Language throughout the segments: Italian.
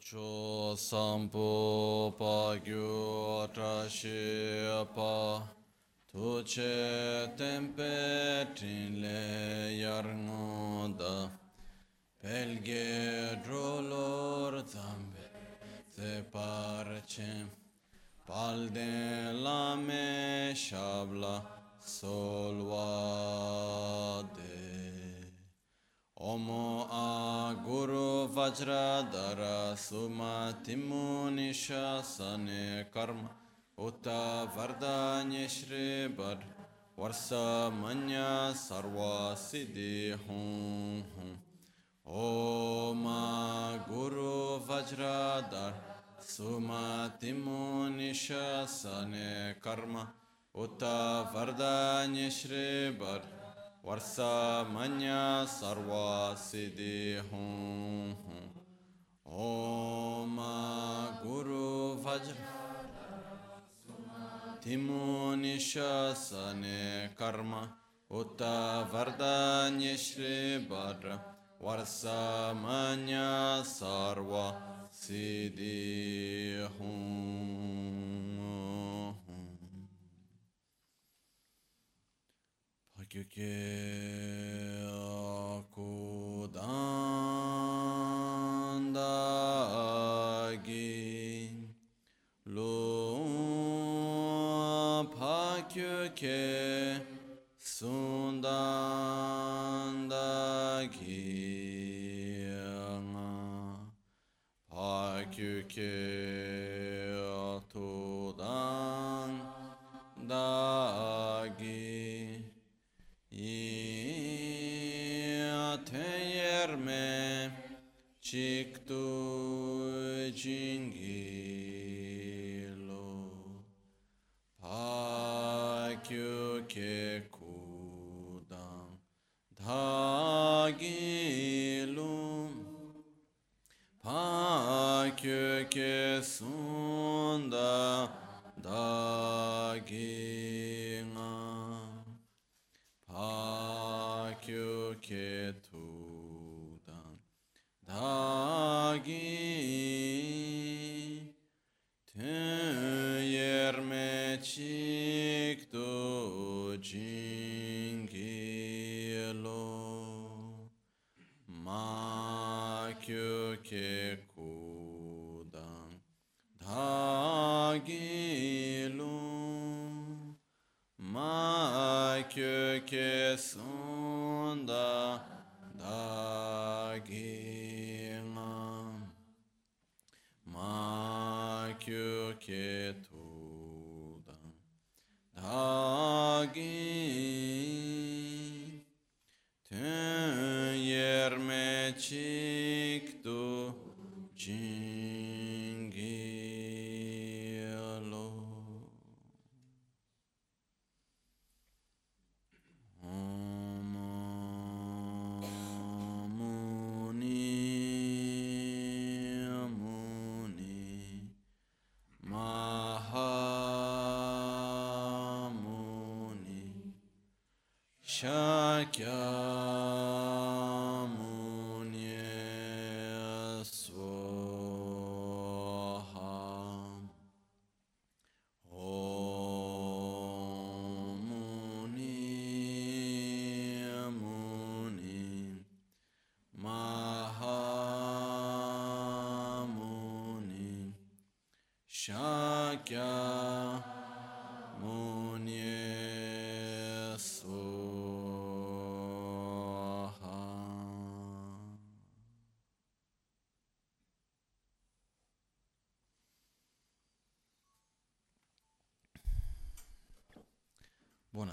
cho sampo pa gyu tra shi pa tu che tempe trin le yar ngoda pelge drolor zambe se parche. Palde la me shabla solvade Omo a Guru Vajradara Sumatimu Nishasane Karma. Uta Vardanya Shri Varsa Manya Sarva Siddhi Hum Hum. Om Guru Vajradara Sumatimu Nishasane Karma. Uta Vardanya Shri Bar वर्षा मन्या सर्वा सिद्धि हूँ ओम गुरु वज्र तिमो निशने कर्म उत वरदान्य श्री भद्र वर्षा मन्या सर्वा सिद्धि हूँ Kyuke akudandagi lo pa kyuke sundandagi pa kyuke cictu cingilo Pacchio che cudam dagilum Pacchio che sunda dagingam Pacchio che tudam dagi Töyerme cicto cingilo Macchio che cudam dagilum Ma que que sonda dagingam quieto.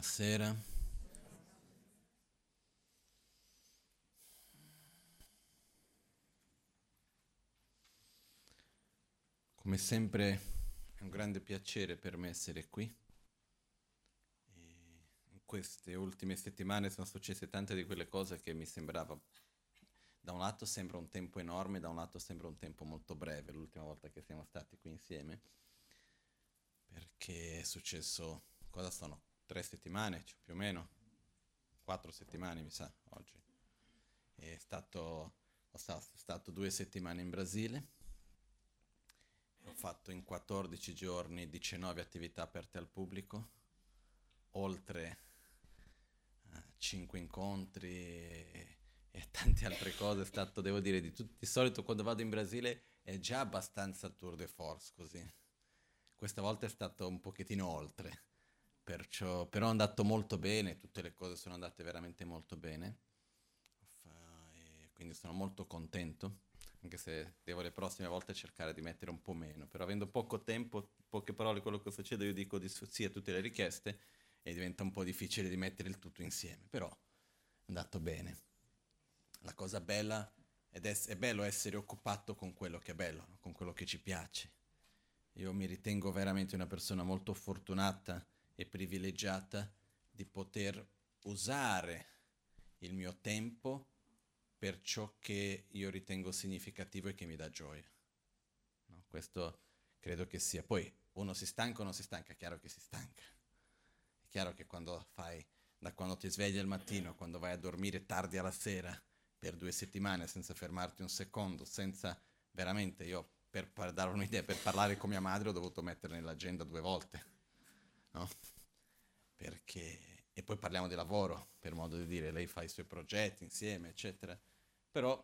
Buonasera. Come sempre è un grande piacere per me essere qui. E in queste ultime settimane sono successe tante di quelle cose che mi sembrava, da un lato sembra un tempo enorme, da un lato sembra un tempo molto breve, l'ultima volta che siamo stati qui insieme, perché è successo, cosa sono? Tre settimane, cioè, più o meno? Quattro settimane mi sa, oggi. È stato, ho sta- stato due settimane in Brasile fatto in 14 giorni 19 attività aperte al pubblico, oltre uh, 5 incontri e, e, tante altre cose. È stato, devo dire, di, tutti, di solito quando vado in Brasile è già abbastanza tour de force così. Questa volta è stato un pochettino oltre, perciò, però è andato molto bene, tutte le cose sono andate veramente molto bene, quindi sono molto contento anche se devo le prossime volte cercare di mettere un po' meno, però avendo poco tempo, poche parole, quello che succede, io dico di sì a tutte le richieste e diventa un po' difficile di mettere il tutto insieme, però è andato bene. La cosa bella ed è, è bello essere occupato con quello che è bello, con quello che ci piace. Io mi ritengo veramente una persona molto fortunata e privilegiata di poter usare il mio tempo per ciò che io ritengo significativo e che mi dà gioia. No? Questo credo che sia. Poi uno si stanca o non si stanca, è chiaro che si stanca. È chiaro che quando fai, da quando ti svegli al mattino, quando vai a dormire tardi alla sera, per due settimane senza fermarti un secondo, senza veramente io per, dare un'idea, per parlare con mia madre ho dovuto mettere nell'agenda due volte, no? Perché e poi parliamo di lavoro, per modo di dire, lei fa i suoi progetti insieme, eccetera. Però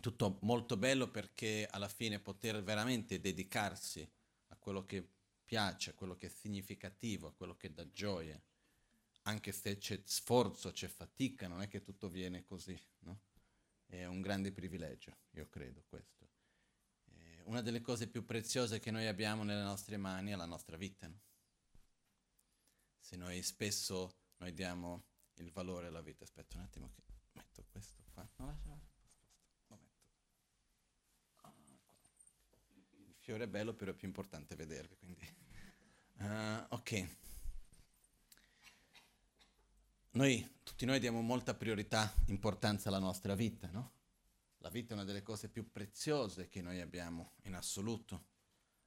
tutto molto bello perché alla fine poter veramente dedicarsi a quello che piace, a quello che è significativo, a quello che dà gioia, anche se c'è sforzo, c'è fatica, non è che tutto viene così, no? È un grande privilegio, io credo questo. Eh, una delle cose più preziose che noi abbiamo nelle nostre mani è la nostra vita, no? Se noi spesso noi diamo il valore alla vita. Aspetta un attimo che metto questo qua. No, lascia, lascia. Ah, il fiore è bello, però è più importante vedervi, quindi... Uh, ok. Noi, tutti noi diamo molta priorità, importanza alla nostra vita, no? La vita è una delle cose più preziose che noi abbiamo in assoluto,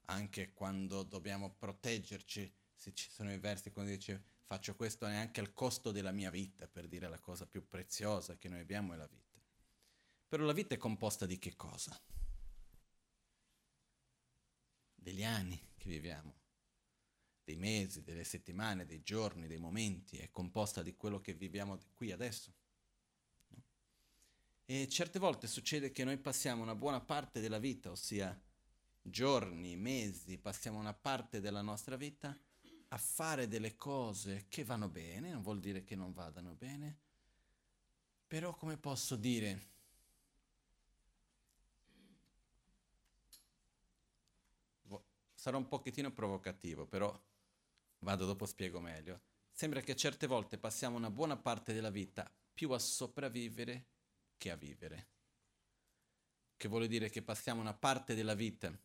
anche quando dobbiamo proteggerci se ci sono i versi quando dice faccio questo neanche al costo della mia vita, per dire la cosa più preziosa che noi abbiamo è la vita. Però la vita è composta di che cosa? Degli anni che viviamo, dei mesi, delle settimane, dei giorni, dei momenti, è composta di quello che viviamo qui adesso. No? E certe volte succede che noi passiamo una buona parte della vita, ossia giorni, mesi, passiamo una parte della nostra vita a fare delle cose che vanno bene, non vuol dire che non vadano bene, però come posso dire, sarò un pochettino provocativo, però vado dopo spiego meglio. Sembra che certe volte passiamo una buona parte della vita più a sopravvivere che a vivere. Che vuol dire che passiamo una parte della vita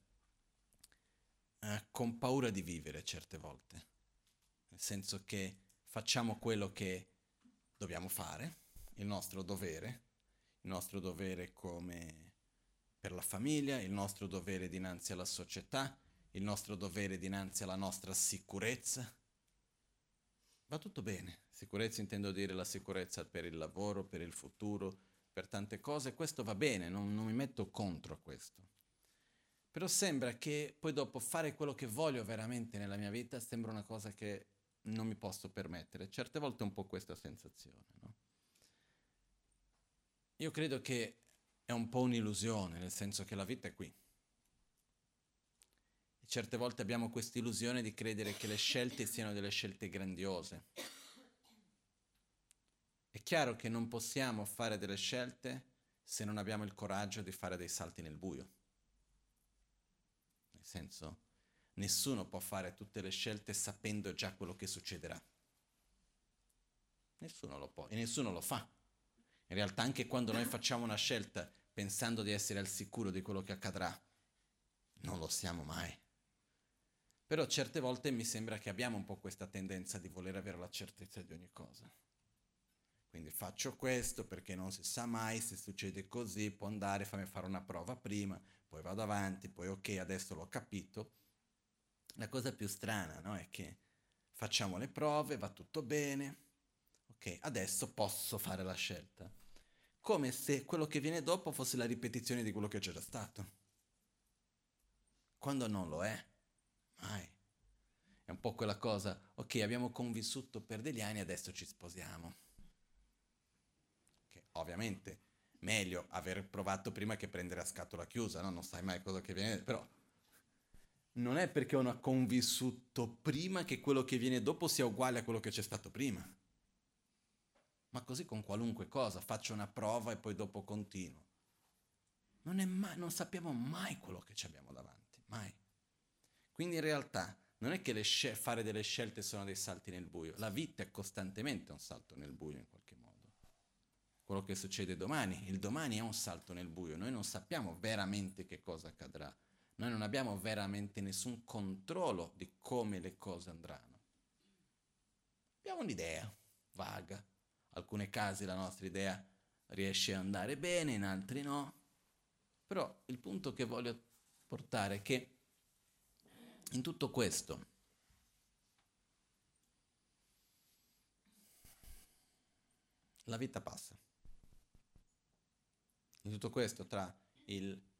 eh, con paura di vivere certe volte nel senso che facciamo quello che dobbiamo fare, il nostro dovere, il nostro dovere come per la famiglia, il nostro dovere dinanzi alla società, il nostro dovere dinanzi alla nostra sicurezza. Va tutto bene. Sicurezza intendo dire la sicurezza per il lavoro, per il futuro, per tante cose. Questo va bene, non, non mi metto contro questo. Però sembra che poi dopo fare quello che voglio veramente nella mia vita sembra una cosa che non mi posso permettere. Certe volte è un po' questa sensazione. No? Io credo che è un po' un'illusione, nel senso che la vita è qui. E certe volte abbiamo questa illusione di credere che le scelte siano delle scelte grandiose. È chiaro che non possiamo fare delle scelte se non abbiamo il coraggio di fare dei salti nel buio. Nel senso, Nessuno può fare tutte le scelte sapendo già quello che succederà. Nessuno lo può e nessuno lo fa. In realtà anche quando noi facciamo una scelta pensando di essere al sicuro di quello che accadrà, non lo siamo mai. Però certe volte mi sembra che abbiamo un po' questa tendenza di voler avere la certezza di ogni cosa. Quindi faccio questo perché non si sa mai se succede così, può andare, fammi fare una prova prima, poi vado avanti, poi ok, adesso l'ho capito la cosa più strana no? è che facciamo le prove, va tutto bene, ok, adesso posso fare la scelta. Come se quello che viene dopo fosse la ripetizione di quello che già stato. Quando non lo è, mai. È un po' quella cosa, ok, abbiamo convissuto per degli anni, adesso ci sposiamo. Che ovviamente meglio aver provato prima che prendere a scatola chiusa, no? Non sai mai cosa che viene, però non è perché uno ha convissuto prima che quello che viene dopo sia uguale a quello che c'è stato prima. Ma così con qualunque cosa, faccio una prova e poi dopo continuo. Non, mai, non sappiamo mai quello che ci abbiamo davanti, mai. Quindi in realtà non è che scel- fare delle scelte sono dei salti nel buio, la vita è costantemente un salto nel buio in qualche modo. Quello che succede domani, il domani è un salto nel buio, noi non sappiamo veramente che cosa accadrà noi non abbiamo veramente nessun controllo di come le cose andranno. Abbiamo un'idea vaga. In alcuni casi la nostra idea riesce ad andare bene, in altri no. Però il punto che voglio portare è che in tutto questo la vita passa. In tutto questo tra il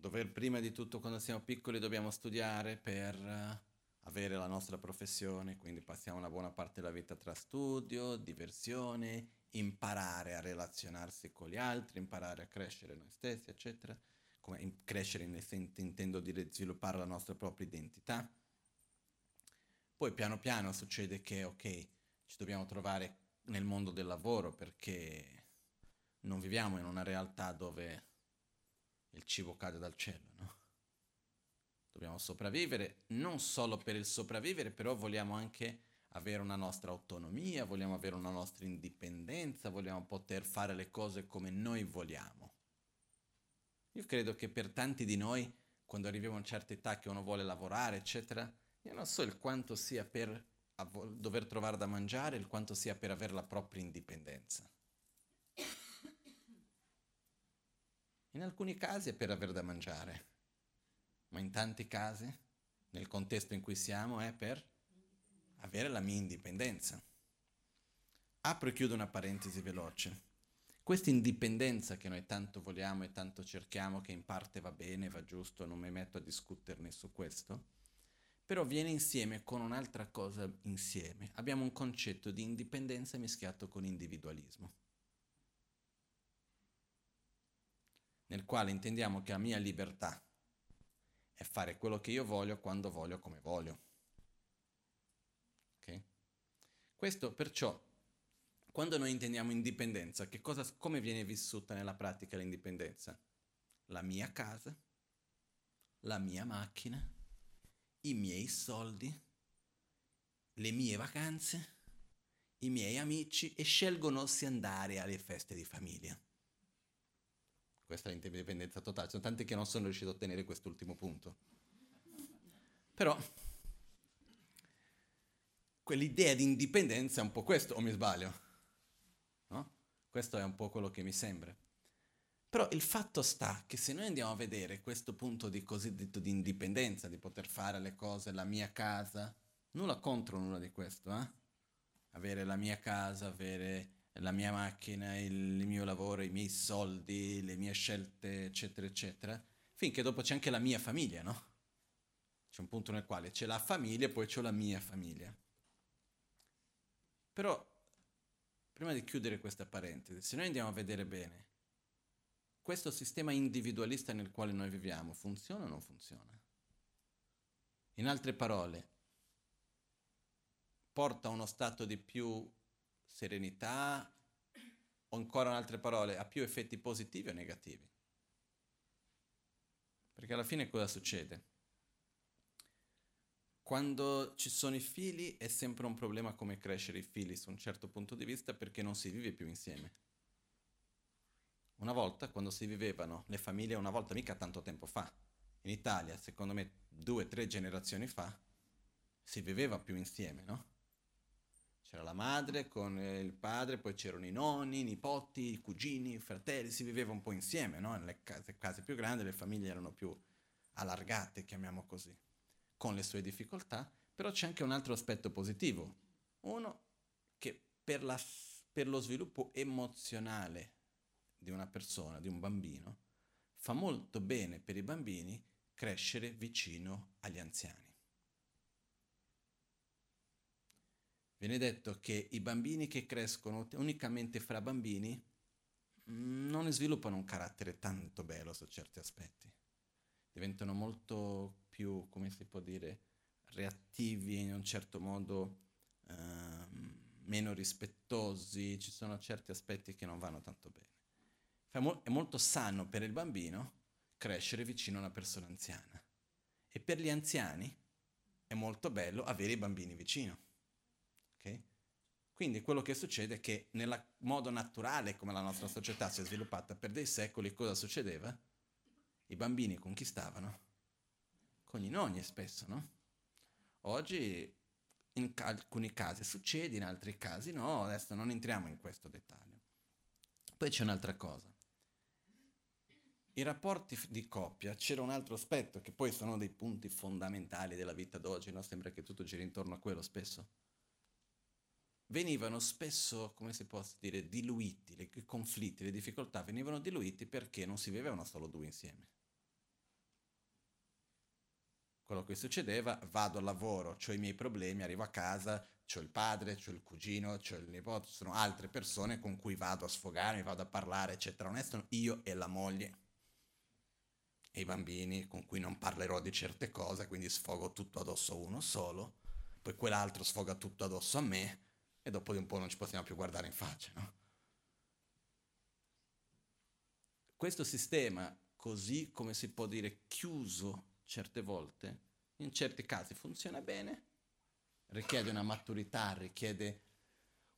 dover prima di tutto quando siamo piccoli dobbiamo studiare per eh, avere la nostra professione, quindi passiamo una buona parte della vita tra studio, diversione, imparare a relazionarsi con gli altri, imparare a crescere noi stessi, eccetera. Come crescere intendo dire sviluppare la nostra propria identità. Poi piano piano succede che, ok, ci dobbiamo trovare nel mondo del lavoro perché non viviamo in una realtà dove il cibo cade dal cielo, no? Dobbiamo sopravvivere, non solo per il sopravvivere, però vogliamo anche avere una nostra autonomia, vogliamo avere una nostra indipendenza, vogliamo poter fare le cose come noi vogliamo. Io credo che per tanti di noi, quando arriviamo a una certa età che uno vuole lavorare, eccetera, io non so il quanto sia per dover trovare da mangiare, il quanto sia per avere la propria indipendenza. In alcuni casi è per aver da mangiare, ma in tanti casi, nel contesto in cui siamo, è per avere la mia indipendenza. Apro e chiudo una parentesi veloce. Questa indipendenza che noi tanto vogliamo e tanto cerchiamo, che in parte va bene, va giusto, non mi metto a discuterne su questo, però viene insieme con un'altra cosa insieme. Abbiamo un concetto di indipendenza mischiato con individualismo. Nel quale intendiamo che la mia libertà è fare quello che io voglio quando voglio come voglio. Ok? Questo perciò, quando noi intendiamo indipendenza, cosa, come viene vissuta nella pratica l'indipendenza? La mia casa, la mia macchina, i miei soldi, le mie vacanze, i miei amici e scelgono se andare alle feste di famiglia. Questa è l'indipendenza totale. Sono tanti che non sono riusciti a ottenere quest'ultimo punto. Però quell'idea di indipendenza è un po' questo, o mi sbaglio? No? Questo è un po' quello che mi sembra. Però il fatto sta che se noi andiamo a vedere questo punto di cosiddetto di indipendenza, di poter fare le cose, la mia casa, nulla contro nulla di questo, eh? Avere la mia casa, avere la mia macchina, il, mio lavoro, i miei soldi, le mie scelte, eccetera, eccetera, finché dopo c'è anche la mia famiglia, no? C'è un punto nel quale c'è la famiglia e poi c'è la mia famiglia. Però, prima di chiudere questa parentesi, se noi andiamo a vedere bene, questo sistema individualista nel quale noi viviamo funziona o non funziona? In altre parole, porta a uno stato di più serenità, o ancora in altre parole, ha più effetti positivi o negativi. Perché alla fine cosa succede? Quando ci sono i figli è sempre un problema come crescere i figli su un certo punto di vista perché non si vive più insieme. Una volta, quando si vivevano le famiglie, una volta mica tanto tempo fa, in Italia, secondo me due o tre generazioni fa, si viveva più insieme, no? C'era la madre con il padre, poi c'erano i nonni, i nipoti, i cugini, i fratelli, si viveva un po' insieme, no? Nelle case, case più grandi le famiglie erano più allargate, chiamiamo così, con le sue difficoltà, però c'è anche un altro aspetto positivo. Uno, che per, la, per lo sviluppo emozionale di una persona, di un bambino, fa molto bene per i bambini crescere vicino agli anziani. Viene detto che i bambini che crescono unicamente fra bambini mm, non sviluppano un carattere tanto bello su certi aspetti. Diventano molto più, come si può dire, reattivi in un certo modo, eh, meno rispettosi, ci sono certi aspetti che non vanno tanto bene. È molto sano per il bambino crescere vicino a una persona anziana e per gli anziani è molto bello avere i bambini vicino. Quindi quello che succede è che nel modo naturale come la nostra società si è sviluppata per dei secoli, cosa succedeva? I bambini conquistavano con i nonni spesso, no? Oggi in alcuni casi succede, in altri casi no, adesso non entriamo in questo dettaglio. Poi c'è un'altra cosa. I rapporti di coppia, c'era un altro aspetto che poi sono dei punti fondamentali della vita d'oggi, no? Sembra che tutto giri intorno a quello spesso venivano spesso, come si può dire, diluiti, i conflitti, le difficoltà venivano diluiti perché non si vivevano solo due insieme. Quello che succedeva, vado al lavoro, ho i miei problemi, arrivo a casa, ho il padre, ho il cugino, ho il nipote, sono altre persone con cui vado a sfogarmi, vado a parlare, eccetera. Non sono io e la moglie e i bambini con cui non parlerò di certe cose, quindi sfogo tutto addosso a uno solo, poi quell'altro sfoga tutto addosso a me e dopo di un po' non ci possiamo più guardare in faccia. No? Questo sistema, così come si può dire chiuso certe volte, in certi casi funziona bene, richiede una maturità, richiede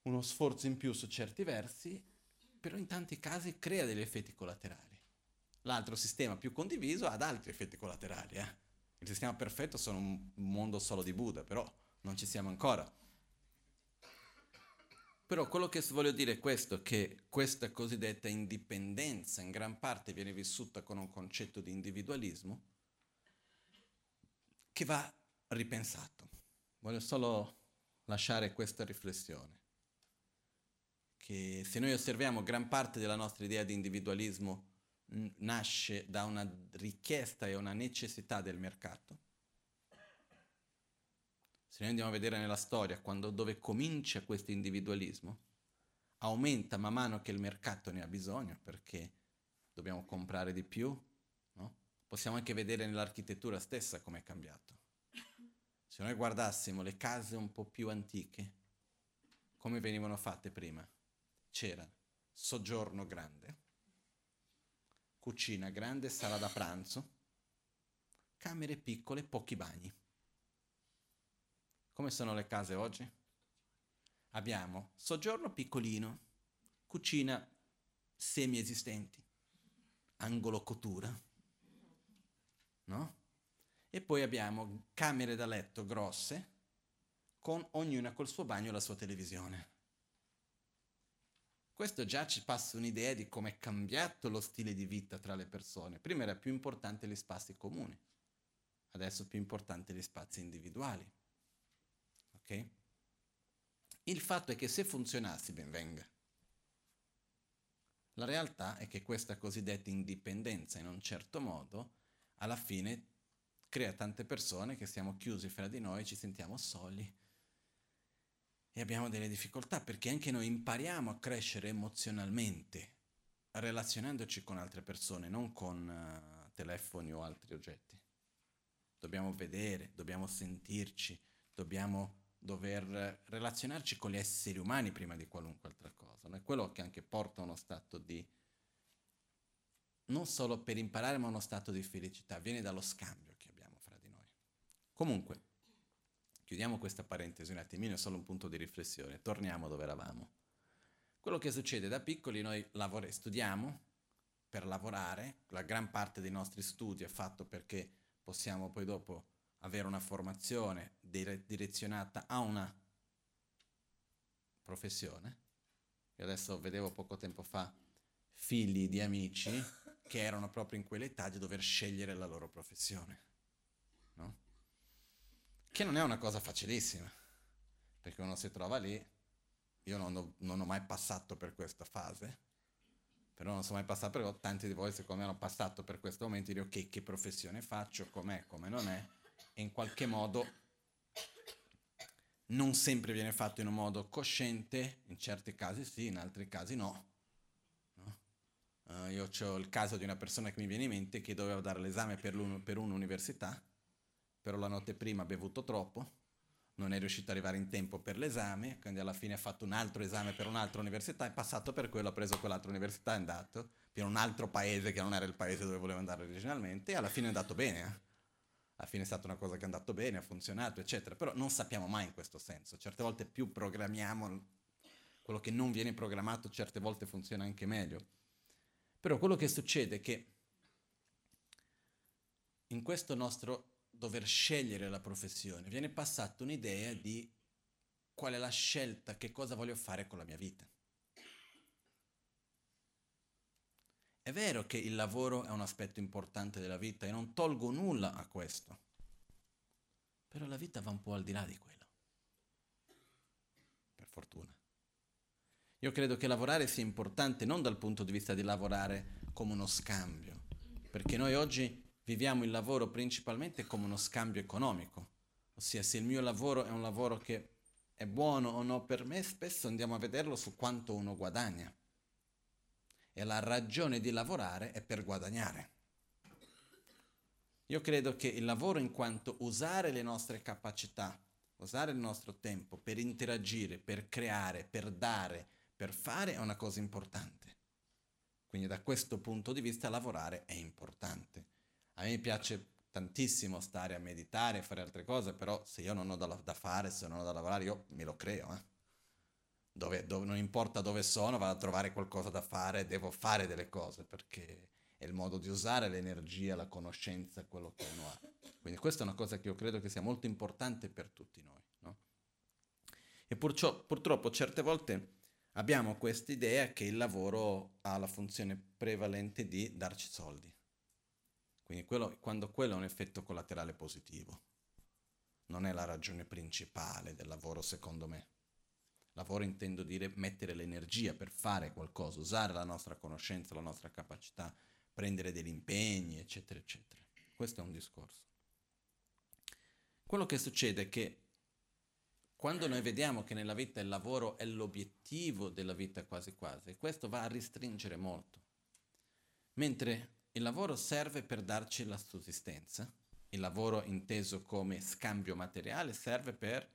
uno sforzo in più su certi versi, però in tanti casi crea degli effetti collaterali. L'altro sistema più condiviso ha altri effetti collaterali. Eh? Il sistema perfetto sono un mondo solo di Buddha, però non ci siamo ancora. Però quello che voglio dire è questo, che questa cosiddetta indipendenza in gran parte viene vissuta con un concetto di individualismo che va ripensato. Voglio solo lasciare questa riflessione, che se noi osserviamo gran parte della nostra idea di individualismo nasce da una richiesta e una necessità del mercato, se noi andiamo a vedere nella storia, quando, dove comincia questo individualismo, aumenta man mano che il mercato ne ha bisogno perché dobbiamo comprare di più, no? possiamo anche vedere nell'architettura stessa come è cambiato. Se noi guardassimo le case un po' più antiche, come venivano fatte prima, c'era soggiorno grande, cucina grande, sala da pranzo, camere piccole, pochi bagni. Come sono le case oggi? Abbiamo soggiorno piccolino, cucina semi-esistenti, angolo cottura, no? E poi abbiamo camere da letto grosse, con ognuna col suo bagno e la sua televisione. Questo già ci passa un'idea di come è cambiato lo stile di vita tra le persone. Prima era più importante gli spazi comuni, adesso più importante gli spazi individuali. Ok? Il fatto è che se funzionasse ben venga. La realtà è che questa cosiddetta indipendenza in un certo modo alla fine crea tante persone che siamo chiusi fra di noi, ci sentiamo soli e abbiamo delle difficoltà perché anche noi impariamo a crescere emozionalmente relazionandoci con altre persone, non con uh, telefoni o altri oggetti. Dobbiamo vedere, dobbiamo sentirci, dobbiamo dover relazionarci con gli esseri umani prima di qualunque altra cosa. No? È quello che anche porta a uno stato di, non solo per imparare, ma uno stato di felicità, viene dallo scambio che abbiamo fra di noi. Comunque, chiudiamo questa parentesi un attimino, è solo un punto di riflessione, torniamo dove eravamo. Quello che succede da piccoli, noi lavori, studiamo per lavorare, la gran parte dei nostri studi è fatto perché possiamo poi dopo avere una formazione dire- direzionata a una professione. Io adesso vedevo poco tempo fa figli di amici che erano proprio in quell'età di dover scegliere la loro professione. No? Che non è una cosa facilissima, perché uno si trova lì, io non ho, non ho mai passato per questa fase, però non sono mai passato per tanti di voi secondo me hanno passato per questo momento di dire ok che professione faccio, com'è, come non è e in qualche modo non sempre viene fatto in un modo cosciente, in certi casi sì, in altri casi no. no? Uh, io ho il caso di una persona che mi viene in mente che doveva dare l'esame per, per un'università, però la notte prima ha bevuto troppo, non è riuscito ad arrivare in tempo per l'esame, quindi alla fine ha fatto un altro esame per un'altra università, è passato per quello, ha preso quell'altra università, è andato per un altro paese che non era il paese dove voleva andare originalmente e alla fine è andato bene. Eh? Alla fine è stata una cosa che è andata bene, ha funzionato, eccetera, però non sappiamo mai in questo senso. Certe volte più programmiamo quello che non viene programmato, certe volte funziona anche meglio. Però quello che succede è che in questo nostro dover scegliere la professione viene passata un'idea di qual è la scelta, che cosa voglio fare con la mia vita. È vero che il lavoro è un aspetto importante della vita e non tolgo nulla a questo, però la vita va un po' al di là di quello. Per fortuna. Io credo che lavorare sia importante non dal punto di vista di lavorare come uno scambio, perché noi oggi viviamo il lavoro principalmente come uno scambio economico, ossia se il mio lavoro è un lavoro che è buono o no per me, spesso andiamo a vederlo su quanto uno guadagna e la ragione di lavorare è per guadagnare. Io credo che il lavoro in quanto usare le nostre capacità, usare il nostro tempo per interagire, per creare, per dare, per fare è una cosa importante. Quindi da questo punto di vista lavorare è importante. A me piace tantissimo stare a meditare, fare altre cose, però se io non ho da, da fare, se non ho da lavorare, io me lo creo. Eh dove, dove, non importa dove sono, vado a trovare qualcosa da fare, devo fare delle cose perché è il modo di usare l'energia, la conoscenza, quello che uno ha. Quindi questa è una cosa che io credo che sia molto importante per tutti noi. No? E purcio, purtroppo certe volte abbiamo questa idea che il lavoro ha la funzione prevalente di darci soldi. Quindi quello, quando quello è un effetto collaterale positivo, non è la ragione principale del lavoro secondo me. Lavoro intendo dire mettere l'energia per fare qualcosa, usare la nostra conoscenza, la nostra capacità, prendere degli impegni, eccetera, eccetera. Questo è un discorso. Quello che succede è che quando noi vediamo che nella vita il lavoro è l'obiettivo della vita quasi quasi, questo va a restringere molto. Mentre il lavoro serve per darci la sussistenza, il lavoro inteso come scambio materiale serve per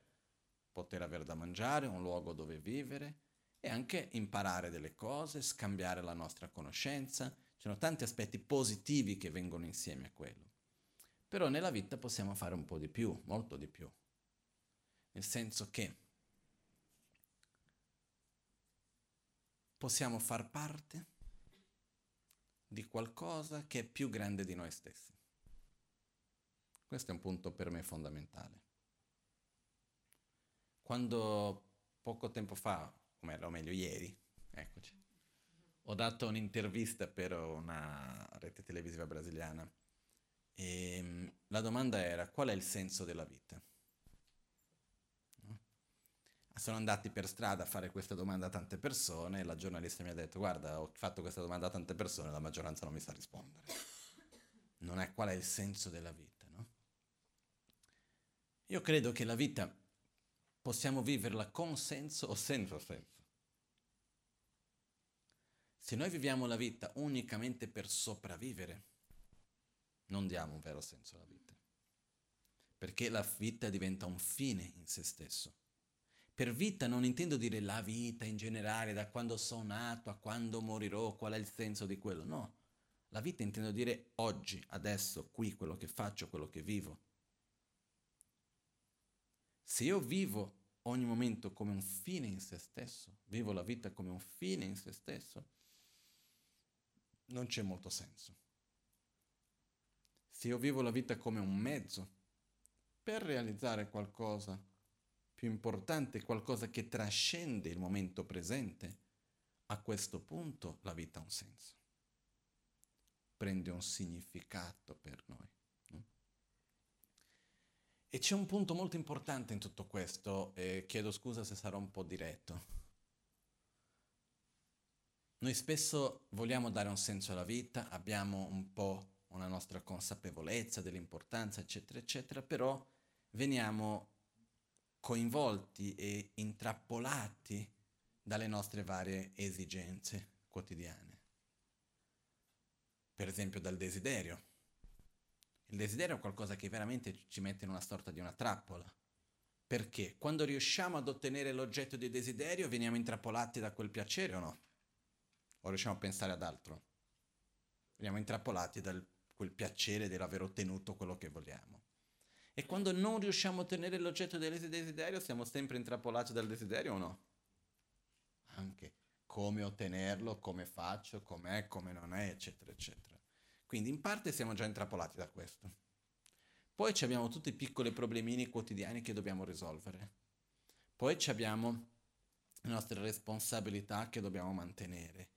poter avere da mangiare, un luogo dove vivere e anche imparare delle cose, scambiare la nostra conoscenza. Ci sono tanti aspetti positivi che vengono insieme a quello. Però nella vita possiamo fare un po' di più, molto di più. Nel senso che possiamo far parte di qualcosa che è più grande di noi stessi. Questo è un punto per me fondamentale. Quando poco tempo fa, o meglio ieri, eccoci, ho dato un'intervista per una rete televisiva brasiliana e mm, la domanda era qual è il senso della vita? Sono andati per strada a fare questa domanda a tante persone e la giornalista mi ha detto guarda ho fatto questa domanda a tante persone e la maggioranza non mi sa rispondere. Non è qual è il senso della vita, no? Io credo che la vita possiamo viverla con senso o senza senso. Se noi viviamo la vita unicamente per sopravvivere, non diamo un vero senso alla vita. Perché la vita diventa un fine in se stesso. Per vita non intendo dire la vita in generale, da quando sono nato a quando morirò, qual è il senso di quello. No, la vita intendo dire oggi, adesso, qui, quello che faccio, quello che vivo. Se io vivo ogni momento come un fine in se stesso, vivo la vita come un fine in se stesso, non c'è molto senso. Se io vivo la vita come un mezzo per realizzare qualcosa più importante, qualcosa che trascende il momento presente, a questo punto la vita ha un senso, prende un significato per noi. E c'è un punto molto importante in tutto questo, e chiedo scusa se sarò un po' diretto. Noi spesso vogliamo dare un senso alla vita, abbiamo un po' una nostra consapevolezza dell'importanza, eccetera, eccetera, però veniamo coinvolti e intrappolati dalle nostre varie esigenze quotidiane. Per esempio dal desiderio. Il desiderio è qualcosa che veramente ci mette in una sorta di una trappola. Perché quando riusciamo ad ottenere l'oggetto di desiderio veniamo intrappolati da quel piacere o no? O riusciamo a pensare ad altro? Veniamo intrappolati da quel piacere dell'aver ottenuto quello che vogliamo. E quando non riusciamo a ottenere l'oggetto del desiderio siamo sempre intrappolati dal desiderio o no? anche come ottenerlo, come faccio, com'è, come non è, eccetera, eccetera. Quindi in parte siamo già intrappolati da questo. Poi abbiamo tutti i piccoli problemini quotidiani che dobbiamo risolvere. Poi abbiamo le nostre responsabilità che dobbiamo mantenere.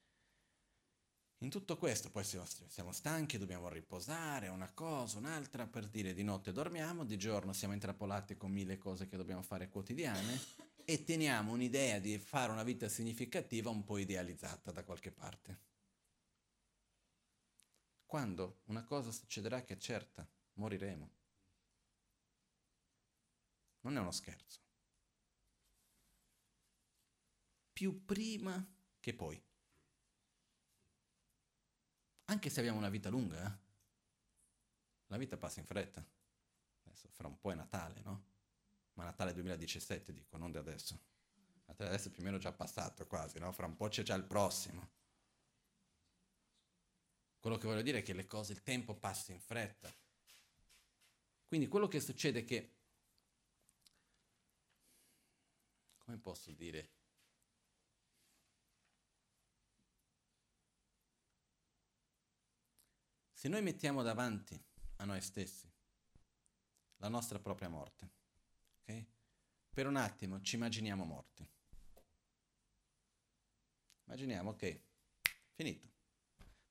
In tutto questo poi siamo stanchi, dobbiamo riposare, una cosa, un'altra, per dire di notte dormiamo, di giorno siamo intrappolati con mille cose che dobbiamo fare quotidiane e teniamo un'idea di fare una vita significativa un po' idealizzata da qualche parte. Quando una cosa succederà che è certa, moriremo. Non è uno scherzo. Più prima che poi. Anche se abbiamo una vita lunga, eh? la vita passa in fretta. Adesso fra un po' è Natale, no? ma Natale 2017 dico, non di adesso. Natale adesso è più o meno già passato quasi, no? Fra un po' c'è già il prossimo. Quello che voglio dire è che le cose, il tempo passa in fretta. Quindi quello che succede è che, come posso dire, se noi mettiamo davanti a noi stessi la nostra propria morte, ok? Per un attimo ci immaginiamo morti. Immaginiamo, ok, finito.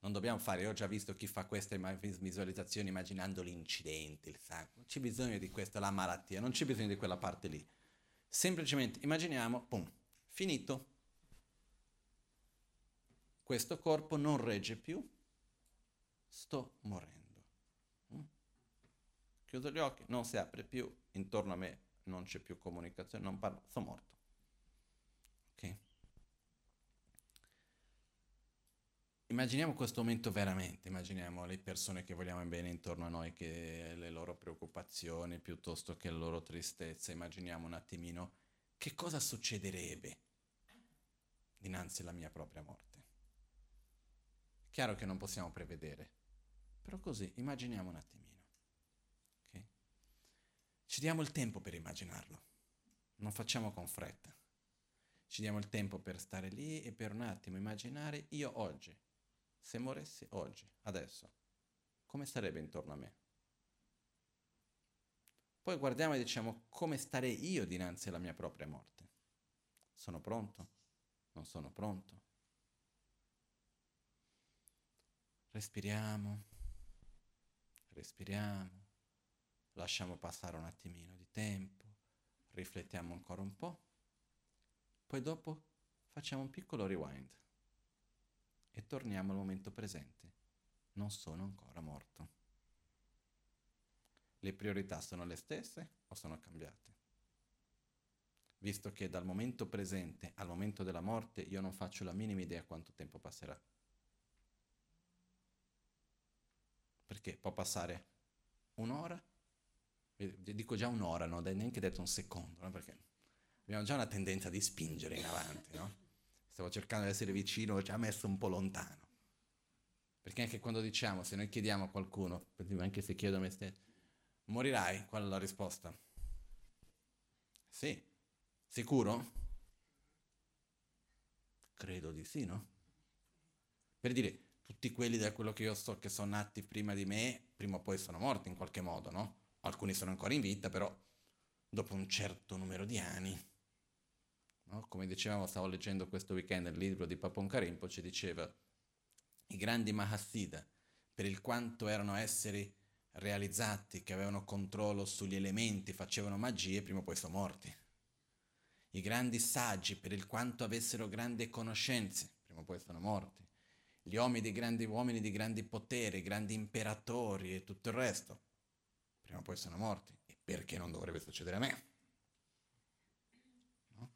Non dobbiamo fare, io ho già visto chi fa queste visualizzazioni immaginando l'incidente, il sangue. Non c'è bisogno di questa, la malattia, non c'è bisogno di quella parte lì. Semplicemente immaginiamo, pum, finito. Questo corpo non regge più, sto morendo. Mm? Chiudo gli occhi, non si apre più intorno a me non c'è più comunicazione, non parlo, sono morto. Ok? Immaginiamo questo momento veramente, immaginiamo le persone che vogliamo bene intorno a noi, che le loro preoccupazioni piuttosto che la loro tristezza, immaginiamo un attimino che cosa succederebbe dinanzi alla mia propria morte. Chiaro che non possiamo prevedere, però così immaginiamo un attimino. Ci diamo il tempo per immaginarlo, non facciamo con fretta. Ci diamo il tempo per stare lì e per un attimo immaginare io oggi, se moressi oggi, adesso, come starebbe intorno a me. Poi guardiamo e diciamo come stare io dinanzi alla mia propria morte. Sono pronto? Non sono pronto? Respiriamo, respiriamo lasciamo passare un attimino di tempo, riflettiamo ancora un po', poi dopo facciamo un piccolo rewind e torniamo al momento presente. Non sono ancora morto. Le priorità sono le stesse o sono cambiate? Visto che dal momento presente al momento della morte io non faccio la minima idea quanto tempo passerà. Perché può passare un'ora, dico già un'ora, non ho neanche detto un secondo, no? perché abbiamo già una tendenza di spingere in avanti, no? Stavo cercando di essere vicino, ho già messo un po' lontano. Perché anche quando diciamo, se noi chiediamo a qualcuno, anche se chiedo a me stesso, morirai? Qual è la risposta? Sì. Sicuro? Credo di sì, no? Per dire, tutti quelli da quello che io so che sono nati prima di me, prima o poi sono morti in qualche modo, no? alcuni sono ancora in vita, però dopo un certo numero di anni. No? Come dicevamo, stavo leggendo questo weekend il libro di Papon Karimpo, ci diceva i grandi Mahasiddha, per il quanto erano esseri realizzati, che avevano controllo sugli elementi, facevano magie, prima o poi sono morti. I grandi saggi, per il quanto avessero grandi conoscenze, prima o poi sono morti. Gli uomini di grandi uomini di grandi poteri, grandi imperatori e tutto il resto, prima o poi sono morti. E perché non dovrebbe succedere a me? No?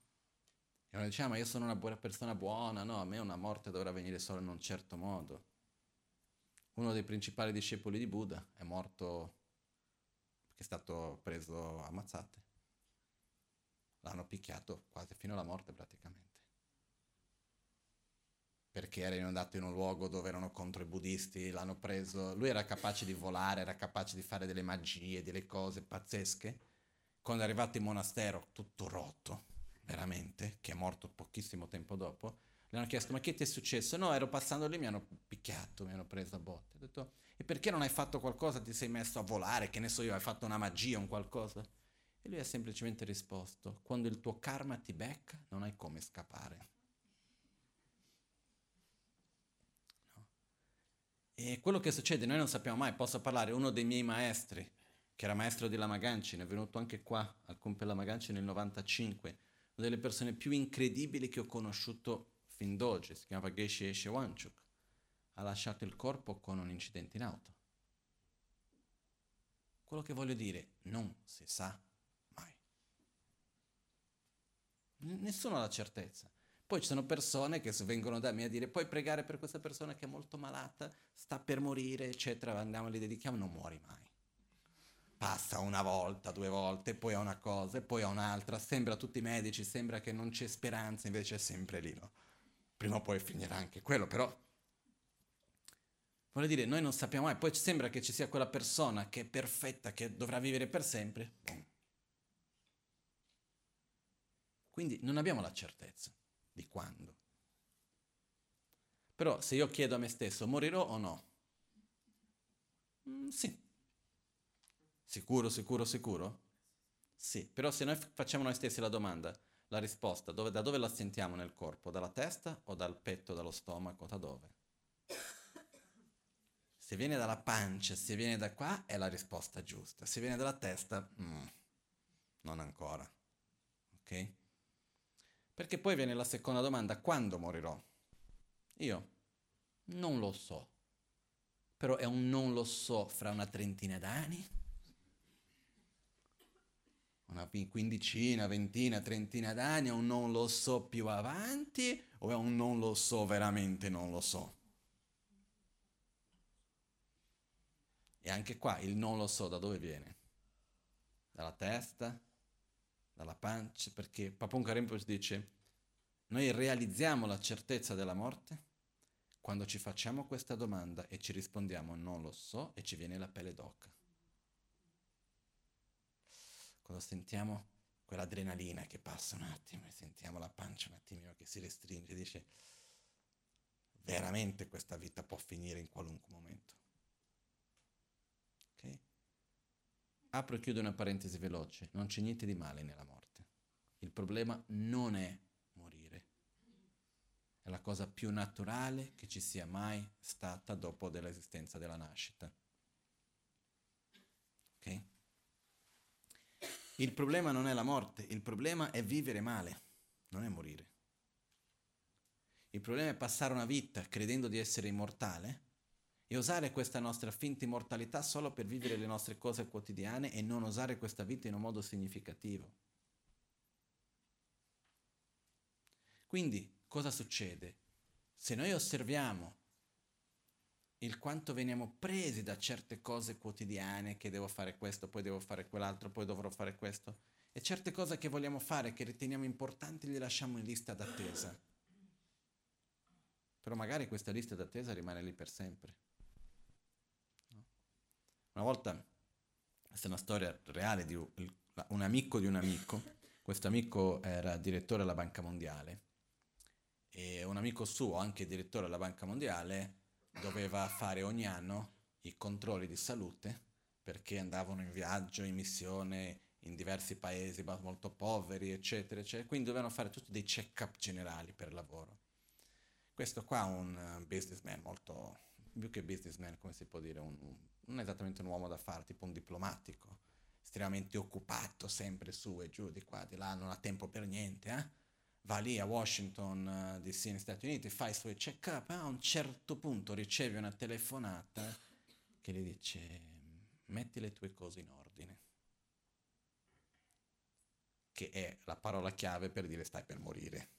E noi diciamo, io sono una buona persona buona, no, a me una morte dovrà venire solo in un certo modo. Uno dei principali discepoli di Buddha è morto perché è stato preso ammazzate. L'hanno picchiato quasi fino alla morte praticamente perché era andato in un luogo dove erano contro i buddisti, l'hanno preso, lui era capace di volare, era capace di fare delle magie, delle cose pazzesche. Quando è arrivato in monastero, tutto rotto, veramente, che è morto pochissimo tempo dopo, le hanno chiesto, ma che ti è successo? No, ero passando lì, mi hanno picchiato, mi hanno preso a botte. Ha detto, e perché non hai fatto qualcosa? Ti sei messo a volare, che ne so io, hai fatto una magia, un qualcosa? E lui ha semplicemente risposto, quando il tuo karma ti becca, non hai come scappare. E quello che succede, noi non sappiamo mai, posso parlare, uno dei miei maestri, che era maestro di Lama Ganchen, è venuto anche qua al Compe Lama Ganchen nel 95, una delle persone più incredibili che ho conosciuto fin d'oggi, si chiamava Geshe Eshe Wanchuk, ha lasciato il corpo con un incidente in auto. Quello che voglio dire, non si sa mai. Nessuno ha la certezza. Poi ci sono persone che vengono da me a dire puoi pregare per questa persona che è molto malata, sta per morire, eccetera, andiamo, li dedichiamo, non muori mai. Passa una volta, due volte, poi a una cosa, e poi a un'altra, sembra tutti i medici, sembra che non c'è speranza, invece è sempre lì, no? Prima o poi finirà anche quello, però Voglio dire, noi non sappiamo mai, poi sembra che ci sia quella persona che è perfetta, che dovrà vivere per sempre. Quindi non abbiamo la certezza di quando. Però se io chiedo a me stesso, morirò o no? Mm, sì. Sicuro, sicuro, sicuro? Sì, però se noi facciamo noi stessi la domanda, la risposta, dove, da dove la sentiamo nel corpo? Dalla testa o dal petto, dallo stomaco, da dove? Se viene dalla pancia, se viene da qua, è la risposta giusta. Se viene dalla testa, mm, non ancora. Ok? Perché poi viene la seconda domanda, quando morirò? Io non lo so, però è un non lo so fra una trentina d'anni, una quindicina, ventina, trentina d'anni, un non lo so più avanti o è un non lo so veramente non lo so? E anche qua il non lo so da dove viene? Dalla testa? dalla pancia, perché Papunka Rinpoche dice, noi realizziamo la certezza della morte quando ci facciamo questa domanda e ci rispondiamo non lo so e ci viene la pelle d'oca. Quando sentiamo quell'adrenalina che passa un attimo e sentiamo la pancia un attimino che si restringe, dice veramente questa vita può finire in qualunque momento. Apro e chiudo una parentesi veloce, non c'è niente di male nella morte. Il problema non è morire. È la cosa più naturale che ci sia mai stata dopo dell'esistenza della nascita. Ok? Il problema non è la morte, il problema è vivere male, non è morire. Il problema è passare una vita credendo di essere immortale e usare questa nostra finta immortalità solo per vivere le nostre cose quotidiane e non usare questa vita in un modo significativo. Quindi cosa succede? Se noi osserviamo il quanto veniamo presi da certe cose quotidiane, che devo fare questo, poi devo fare quell'altro, poi dovrò fare questo, e certe cose che vogliamo fare, che riteniamo importanti, le lasciamo in lista d'attesa. Però magari questa lista d'attesa rimane lì per sempre. Una volta, questa è una storia reale di un amico di un amico, questo amico era direttore della Banca Mondiale e un amico suo, anche direttore della Banca Mondiale, doveva fare ogni anno i controlli di salute perché andavano in viaggio, in missione in diversi paesi molto poveri, eccetera, eccetera. Quindi dovevano fare tutti dei check-up generali per lavoro. Questo qua è un businessman molto, più che businessman, come si può dire, un, non è esattamente un uomo da fare, tipo un diplomatico, estremamente occupato, sempre su e giù, di qua, di là, non ha tempo per niente, eh? Va lì a Washington uh, DC negli Stati Uniti, fa i suoi check-up, a un certo punto riceve una telefonata che gli dice metti le tue cose in ordine, che è la parola chiave per dire stai per morire.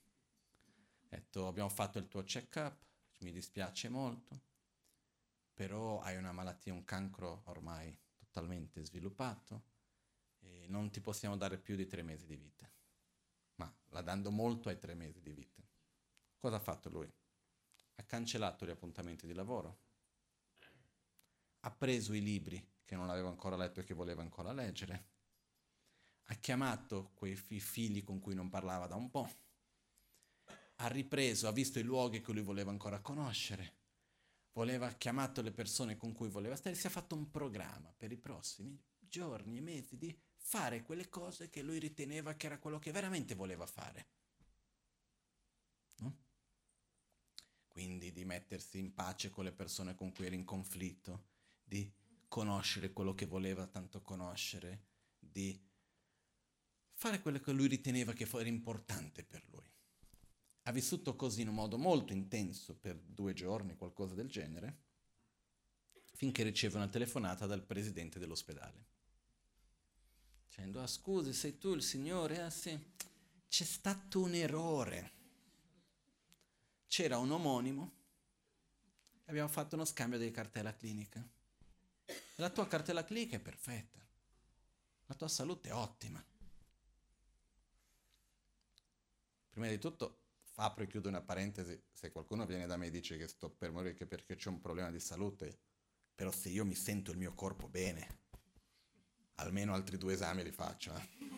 Ha detto abbiamo fatto il tuo check-up, mi dispiace molto, però hai una malattia, un cancro ormai totalmente sviluppato e non ti possiamo dare più di tre mesi di vita ma la dando molto ai tre mesi di vita. Cosa ha fatto lui? Ha cancellato gli appuntamenti di lavoro, ha preso i libri che non aveva ancora letto e che voleva ancora leggere, ha chiamato quei fi- figli con cui non parlava da un po', ha ripreso, ha visto i luoghi che lui voleva ancora conoscere, voleva chiamato le persone con cui voleva stare, si è fatto un programma per i prossimi giorni e mesi di fare quelle cose che lui riteneva che era quello che veramente voleva fare. No? Quindi di mettersi in pace con le persone con cui era in conflitto, di conoscere quello che voleva tanto conoscere, di fare quello che lui riteneva che era importante per lui. Ha vissuto così in un modo molto intenso per due giorni, qualcosa del genere, finché riceve una telefonata dal presidente dell'ospedale dicendo, ah scusi, sei tu il Signore? Ah sì, c'è stato un errore. C'era un omonimo e abbiamo fatto uno scambio di cartella clinica. La tua cartella clinica è perfetta, la tua salute è ottima. Prima di tutto, apro e chiudo una parentesi, se qualcuno viene da me e dice che sto per morire perché c'è un problema di salute, però se io mi sento il mio corpo bene, almeno altri due esami li faccio. Eh.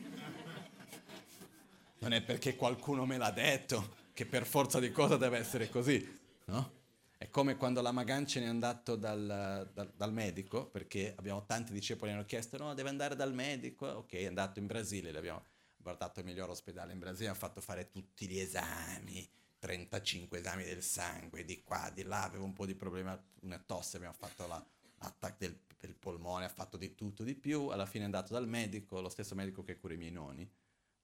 Non è perché qualcuno me l'ha detto che per forza di cosa deve essere così, no? È come quando la Magancia ne è andato dal, dal, dal, medico, perché abbiamo tanti discepoli che hanno chiesto, no, deve andare dal medico, ok, è andato in Brasile, l'abbiamo guardato il miglior ospedale in Brasile, hanno fatto fare tutti gli esami, 35 esami del sangue, di qua, di là, avevo un po' di problema, una tosse, abbiamo fatto la, l'attacco del per il polmone, ha fatto di tutto di più, alla fine è andato dal medico, lo stesso medico che cura i miei nonni,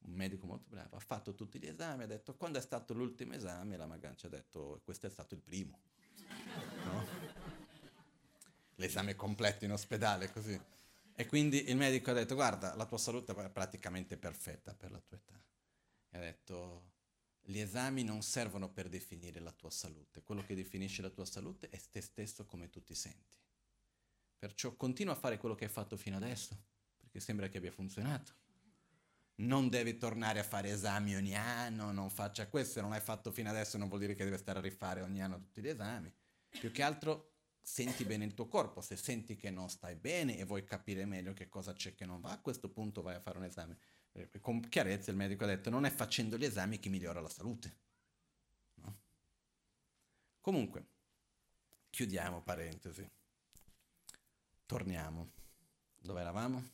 un medico molto bravo, ha fatto tutti gli esami, ha detto quando è stato l'ultimo esame, la Magancia ha detto questo è stato il primo. No? L'esame completo in ospedale, così. E quindi il medico ha detto guarda, la tua salute è praticamente perfetta per la tua età. E ha detto gli esami non servono per definire la tua salute, quello che definisce la tua salute è te stesso come tu ti senti. Perciò continua a fare quello che hai fatto fino adesso, perché sembra che abbia funzionato. Non devi tornare a fare esami ogni anno, non faccia questo, se non hai fatto fino adesso non vuol dire che devi stare a rifare ogni anno tutti gli esami. Più che altro senti bene il tuo corpo, se senti che non stai bene e vuoi capire meglio che cosa c'è che non va, a questo punto vai a fare un esame. Con chiarezza il medico ha detto non è facendo gli esami che migliora la salute. No? Comunque, chiudiamo parentesi. Torniamo. Dove eravamo?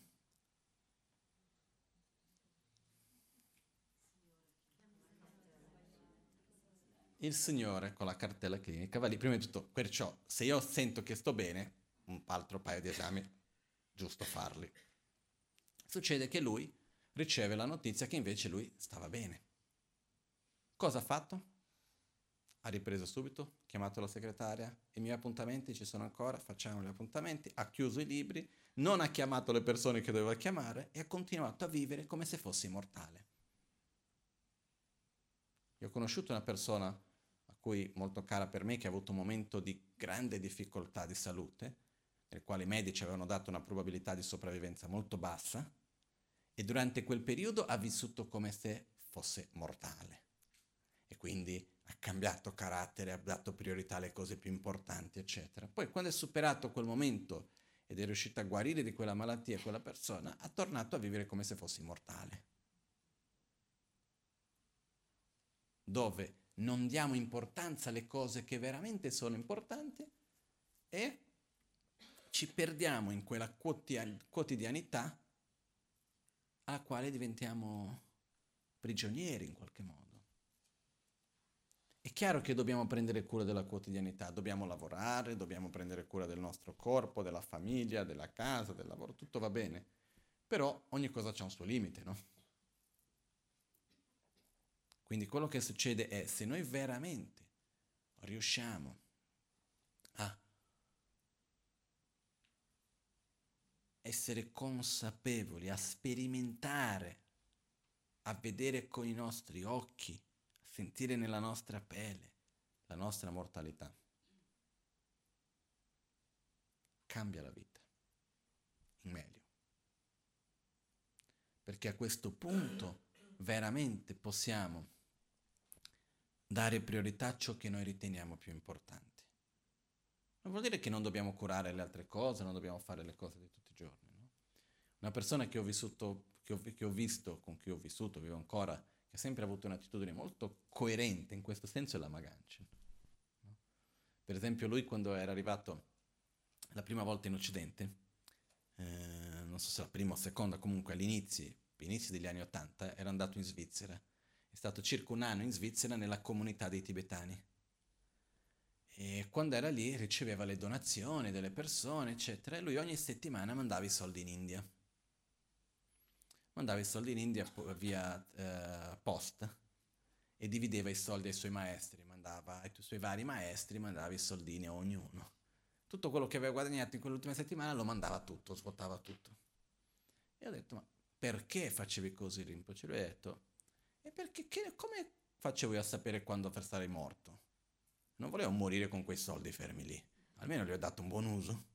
Il Signore con la cartella clinica va lì. Prima di tutto, perciò, se io sento che sto bene, un altro paio di esami, giusto farli. Succede che lui riceve la notizia che invece lui stava bene. Cosa ha fatto? Ha ripreso subito, chiamato la segretaria, i miei appuntamenti ci sono ancora, facciamo gli appuntamenti, ha chiuso i libri, non ha chiamato le persone che doveva chiamare e ha continuato a vivere come se fosse immortale. Io ho conosciuto una persona a cui molto cara per me che ha avuto un momento di grande difficoltà di salute, nel quale i medici avevano dato una probabilità di sopravvivenza molto bassa e durante quel periodo ha vissuto come se fosse mortale. E quindi ha cambiato carattere, ha dato priorità alle cose più importanti, eccetera. Poi quando è superato quel momento ed è riuscito a guarire di quella malattia quella persona, ha tornato a vivere come se fosse immortale. Dove non diamo importanza alle cose che veramente sono importanti e ci perdiamo in quella quotidianità alla quale diventiamo prigionieri in qualche modo. È chiaro che dobbiamo prendere cura della quotidianità, dobbiamo lavorare, dobbiamo prendere cura del nostro corpo, della famiglia, della casa, del lavoro, tutto va bene. Però ogni cosa ha un suo limite, no? Quindi quello che succede è se noi veramente riusciamo a essere consapevoli, a sperimentare, a vedere con i nostri occhi, sentire nella nostra pelle la nostra mortalità. Cambia la vita, in meglio. Perché a questo punto veramente possiamo dare priorità a ciò che noi riteniamo più importante. Non vuol dire che non dobbiamo curare le altre cose, non dobbiamo fare le cose di tutti i giorni. No? Una persona che ho, vissuto, che, ho, che ho visto, con cui ho vissuto, vivo ancora, ha sempre avuto un'attitudine molto coerente in questo senso è la Magancia. No? Per esempio lui quando era arrivato la prima volta in Occidente, eh, non so se la prima o seconda, comunque all'inizio, all'inizio degli anni Ottanta, era andato in Svizzera è stato circa un anno in Svizzera nella comunità dei tibetani. E quando era lì riceveva le donazioni delle persone, eccetera, e lui ogni settimana mandava i soldi in India. Mandava i soldi in India via eh, posta e divideva i soldi ai suoi maestri, mandava ai suoi vari maestri, mandava i soldini a ognuno. Tutto quello che aveva guadagnato in quell'ultima settimana lo mandava tutto, svuotava tutto. E ho detto, ma perché facevi così Rinpoche? Lui ha detto, e perché che, come facevo io a sapere quando sarei morto? Non volevo morire con quei soldi fermi lì. Almeno gli ho dato un buon uso.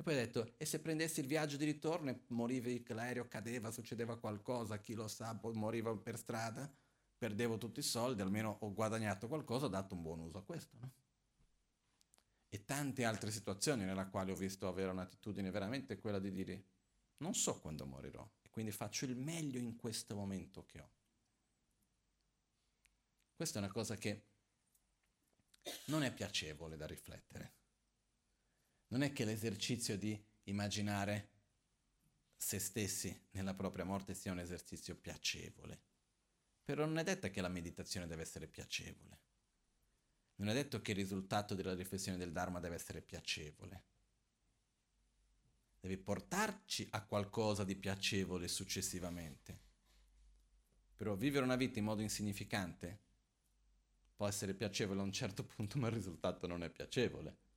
E poi ha detto, e se prendessi il viaggio di ritorno e morivi, l'aereo cadeva, succedeva qualcosa, chi lo sa, moriva per strada, perdevo tutti i soldi, almeno ho guadagnato qualcosa, ho dato un buon uso a questo, no? E tante altre situazioni nella quali ho visto avere un'attitudine veramente quella di dire, non so quando morirò, quindi faccio il meglio in questo momento che ho. Questa è una cosa che non è piacevole da riflettere. Non è che l'esercizio di immaginare se stessi nella propria morte sia un esercizio piacevole. Però non è detto che la meditazione deve essere piacevole. Non è detto che il risultato della riflessione del Dharma deve essere piacevole deve portarci a qualcosa di piacevole successivamente. Però vivere una vita in modo insignificante può essere piacevole a un certo punto, ma il risultato non è piacevole.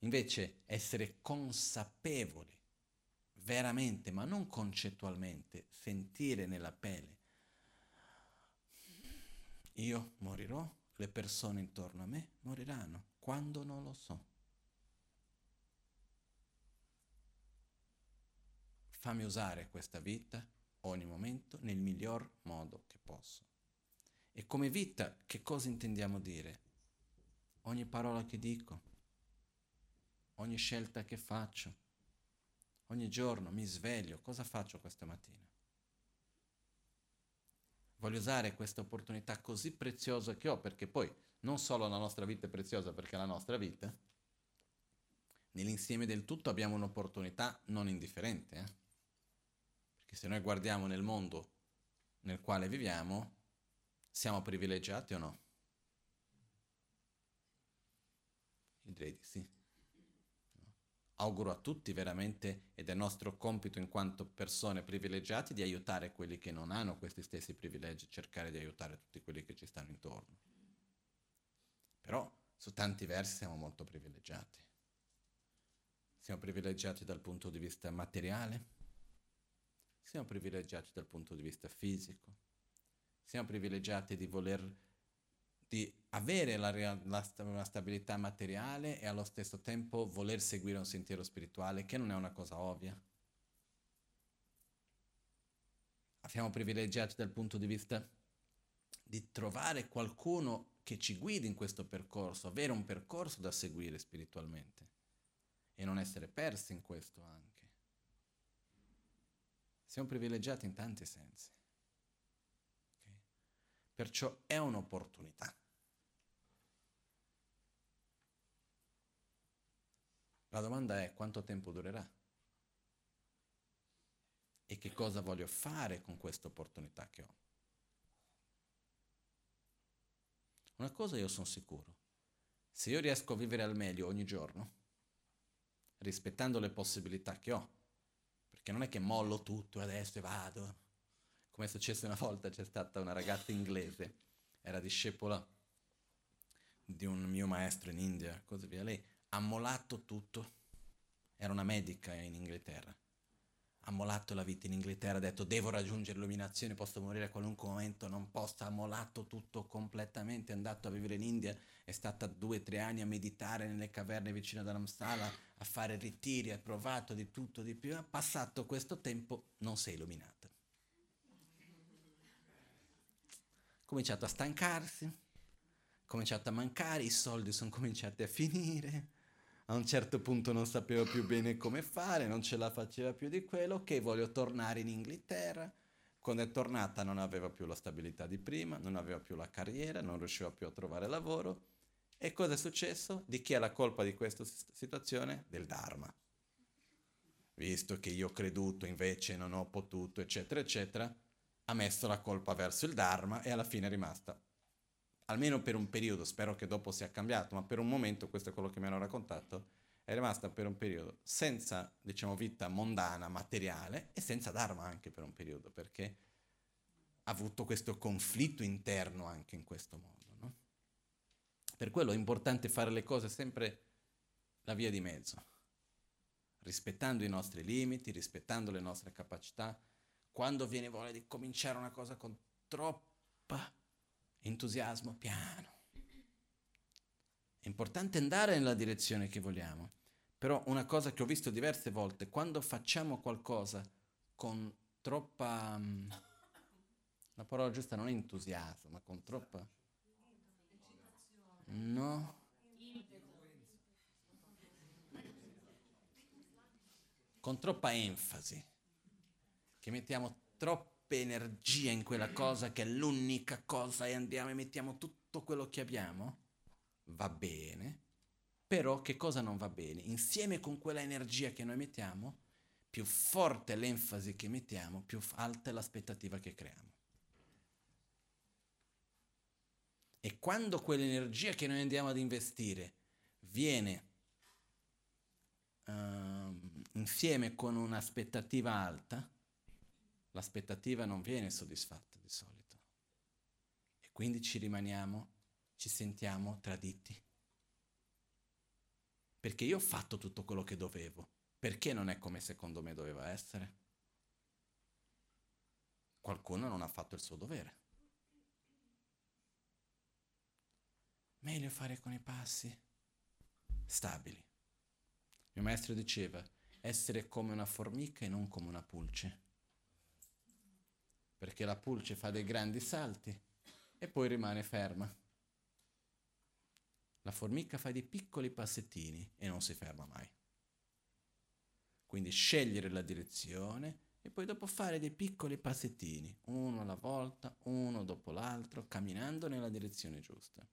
Invece essere consapevoli, veramente, ma non concettualmente, sentire nella pelle, io morirò, le persone intorno a me moriranno, quando non lo so. fammi usare questa vita ogni momento nel miglior modo che posso. E come vita che cosa intendiamo dire? Ogni parola che dico, ogni scelta che faccio, ogni giorno mi sveglio, cosa faccio questa mattina? Voglio usare questa opportunità così preziosa che ho, perché poi non solo la nostra vita è preziosa perché la nostra vita, nell'insieme del tutto abbiamo un'opportunità non indifferente. Eh? che se noi guardiamo nel mondo nel quale viviamo, siamo privilegiati o no? Io direi di sì. Auguro a tutti veramente, ed è nostro compito in quanto persone privilegiate, di aiutare quelli che non hanno questi stessi privilegi, cercare di aiutare tutti quelli che ci stanno intorno. Però su tanti versi siamo molto privilegiati. Siamo privilegiati dal punto di vista materiale, siamo privilegiati dal punto di vista fisico, siamo privilegiati di voler di avere la, la, una stabilità materiale e allo stesso tempo voler seguire un sentiero spirituale che non è una cosa ovvia. Siamo privilegiati dal punto di vista di trovare qualcuno che ci guidi in questo percorso, avere un percorso da seguire spiritualmente e non essere persi in questo anche. Siamo privilegiati in tanti sensi. Perciò è un'opportunità. La domanda è quanto tempo durerà? E che cosa voglio fare con questa opportunità che ho? Una cosa io sono sicuro, se io riesco a vivere al meglio ogni giorno, rispettando le possibilità che ho, che non è che mollo tutto adesso e vado. Come è successo una volta, c'è stata una ragazza inglese, era discepola di un mio maestro in India, così via. Lei ha mollato tutto, era una medica in Inghilterra, ha mollato la vita in Inghilterra, ha detto devo raggiungere l'illuminazione, posso morire a qualunque momento, non posso, ha mollato tutto completamente, è andato a vivere in India, è stata due o tre anni a meditare nelle caverne vicino ad Dharamsala, a fare ritiri, ha provato di tutto, di più, ha passato questo tempo, non si è illuminata. Ha cominciato a stancarsi, cominciato a mancare, i soldi sono cominciati a finire, a un certo punto non sapeva più bene come fare, non ce la faceva più di quello, che voglio tornare in Inghilterra. Quando è tornata non aveva più la stabilità di prima, non aveva più la carriera, non riusciva più a trovare lavoro. E cosa è successo? Di chi è la colpa di questa situazione? Del Dharma. Visto che io ho creduto, invece non ho potuto, eccetera, eccetera, ha messo la colpa verso il Dharma e alla fine è rimasta almeno per un periodo, spero che dopo sia cambiato, ma per un momento, questo è quello che mi hanno raccontato, è rimasta per un periodo senza, diciamo, vita mondana, materiale e senza Dharma anche per un periodo, perché ha avuto questo conflitto interno anche in questo modo. No? Per quello è importante fare le cose sempre la via di mezzo, rispettando i nostri limiti, rispettando le nostre capacità. Quando viene voglia di cominciare una cosa con troppa entusiasmo piano. È importante andare nella direzione che vogliamo, però una cosa che ho visto diverse volte, quando facciamo qualcosa con troppa... Mm, la parola giusta non è entusiasmo, ma con troppa... No. Con troppa enfasi, che mettiamo troppo energia in quella cosa che è l'unica cosa e andiamo e mettiamo tutto quello che abbiamo, va bene, però che cosa non va bene? Insieme con quella energia che noi mettiamo, più forte è l'enfasi che mettiamo, più alta è l'aspettativa che creiamo. E quando quell'energia che noi andiamo ad investire viene uh, insieme con un'aspettativa alta, l'aspettativa non viene soddisfatta di solito. E quindi ci rimaniamo, ci sentiamo traditi. Perché io ho fatto tutto quello che dovevo. Perché non è come secondo me doveva essere? Qualcuno non ha fatto il suo dovere. Meglio fare con i passi stabili. Il mio maestro diceva essere come una formica e non come una pulce perché la pulce fa dei grandi salti e poi rimane ferma. La formica fa dei piccoli passettini e non si ferma mai. Quindi scegliere la direzione e poi dopo fare dei piccoli passettini, uno alla volta, uno dopo l'altro, camminando nella direzione giusta.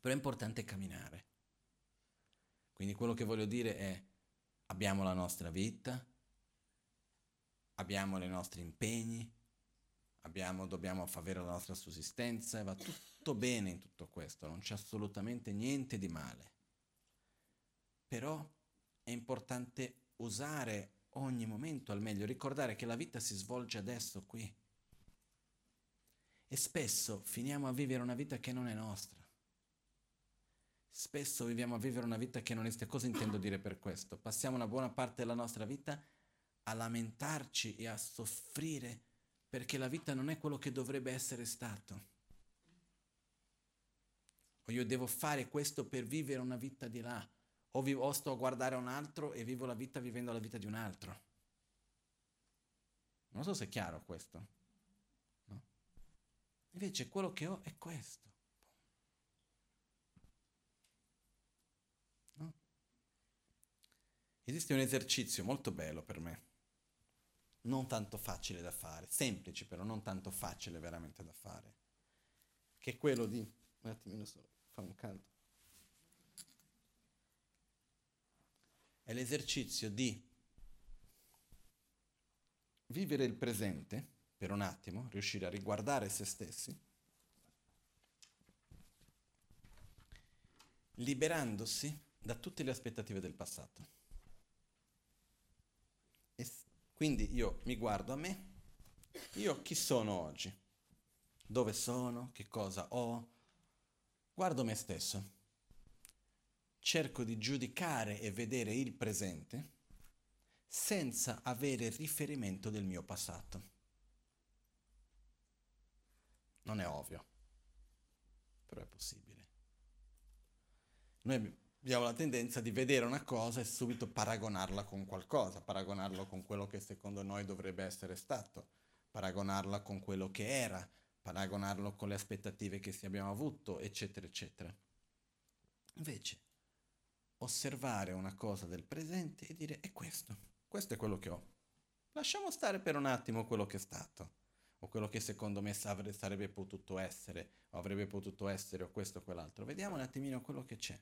Però è importante camminare. Quindi quello che voglio dire è abbiamo la nostra vita, abbiamo i nostri impegni, abbiamo, dobbiamo avere la nostra sussistenza e va tutto bene in tutto questo, non c'è assolutamente niente di male. Però è importante usare ogni momento al meglio, ricordare che la vita si svolge adesso qui. E spesso finiamo a vivere una vita che non è nostra. Spesso viviamo a vivere una vita che non esiste. Cosa intendo dire per questo? Passiamo una buona parte della nostra vita a lamentarci e a soffrire perché la vita non è quello che dovrebbe essere stato. O io devo fare questo per vivere una vita di là, o, vivo, o sto a guardare un altro e vivo la vita vivendo la vita di un altro. Non so se è chiaro questo. No? Invece quello che ho è questo. No? Esiste un esercizio molto bello per me non tanto facile da fare, semplice però non tanto facile veramente da fare, che è quello di, un attimino solo, fa un canto, è l'esercizio di vivere il presente per un attimo, riuscire a riguardare se stessi, liberandosi da tutte le aspettative del passato. Quindi io mi guardo a me Io chi sono oggi? Dove sono? Che cosa ho? Guardo me stesso. Cerco di giudicare e vedere il presente senza avere riferimento del mio passato. Non è ovvio, però è possibile. Noi abbiamo la tendenza di vedere una cosa e subito paragonarla con qualcosa, paragonarlo con quello che secondo noi dovrebbe essere stato, paragonarla con quello che era, paragonarlo con le aspettative che abbiamo avuto, eccetera, eccetera. Invece, osservare una cosa del presente e dire è questo, questo è quello che ho. Lasciamo stare per un attimo quello che è stato, o quello che secondo me sarebbe potuto essere, o avrebbe potuto essere, o questo o quell'altro. Vediamo un attimino quello che c'è.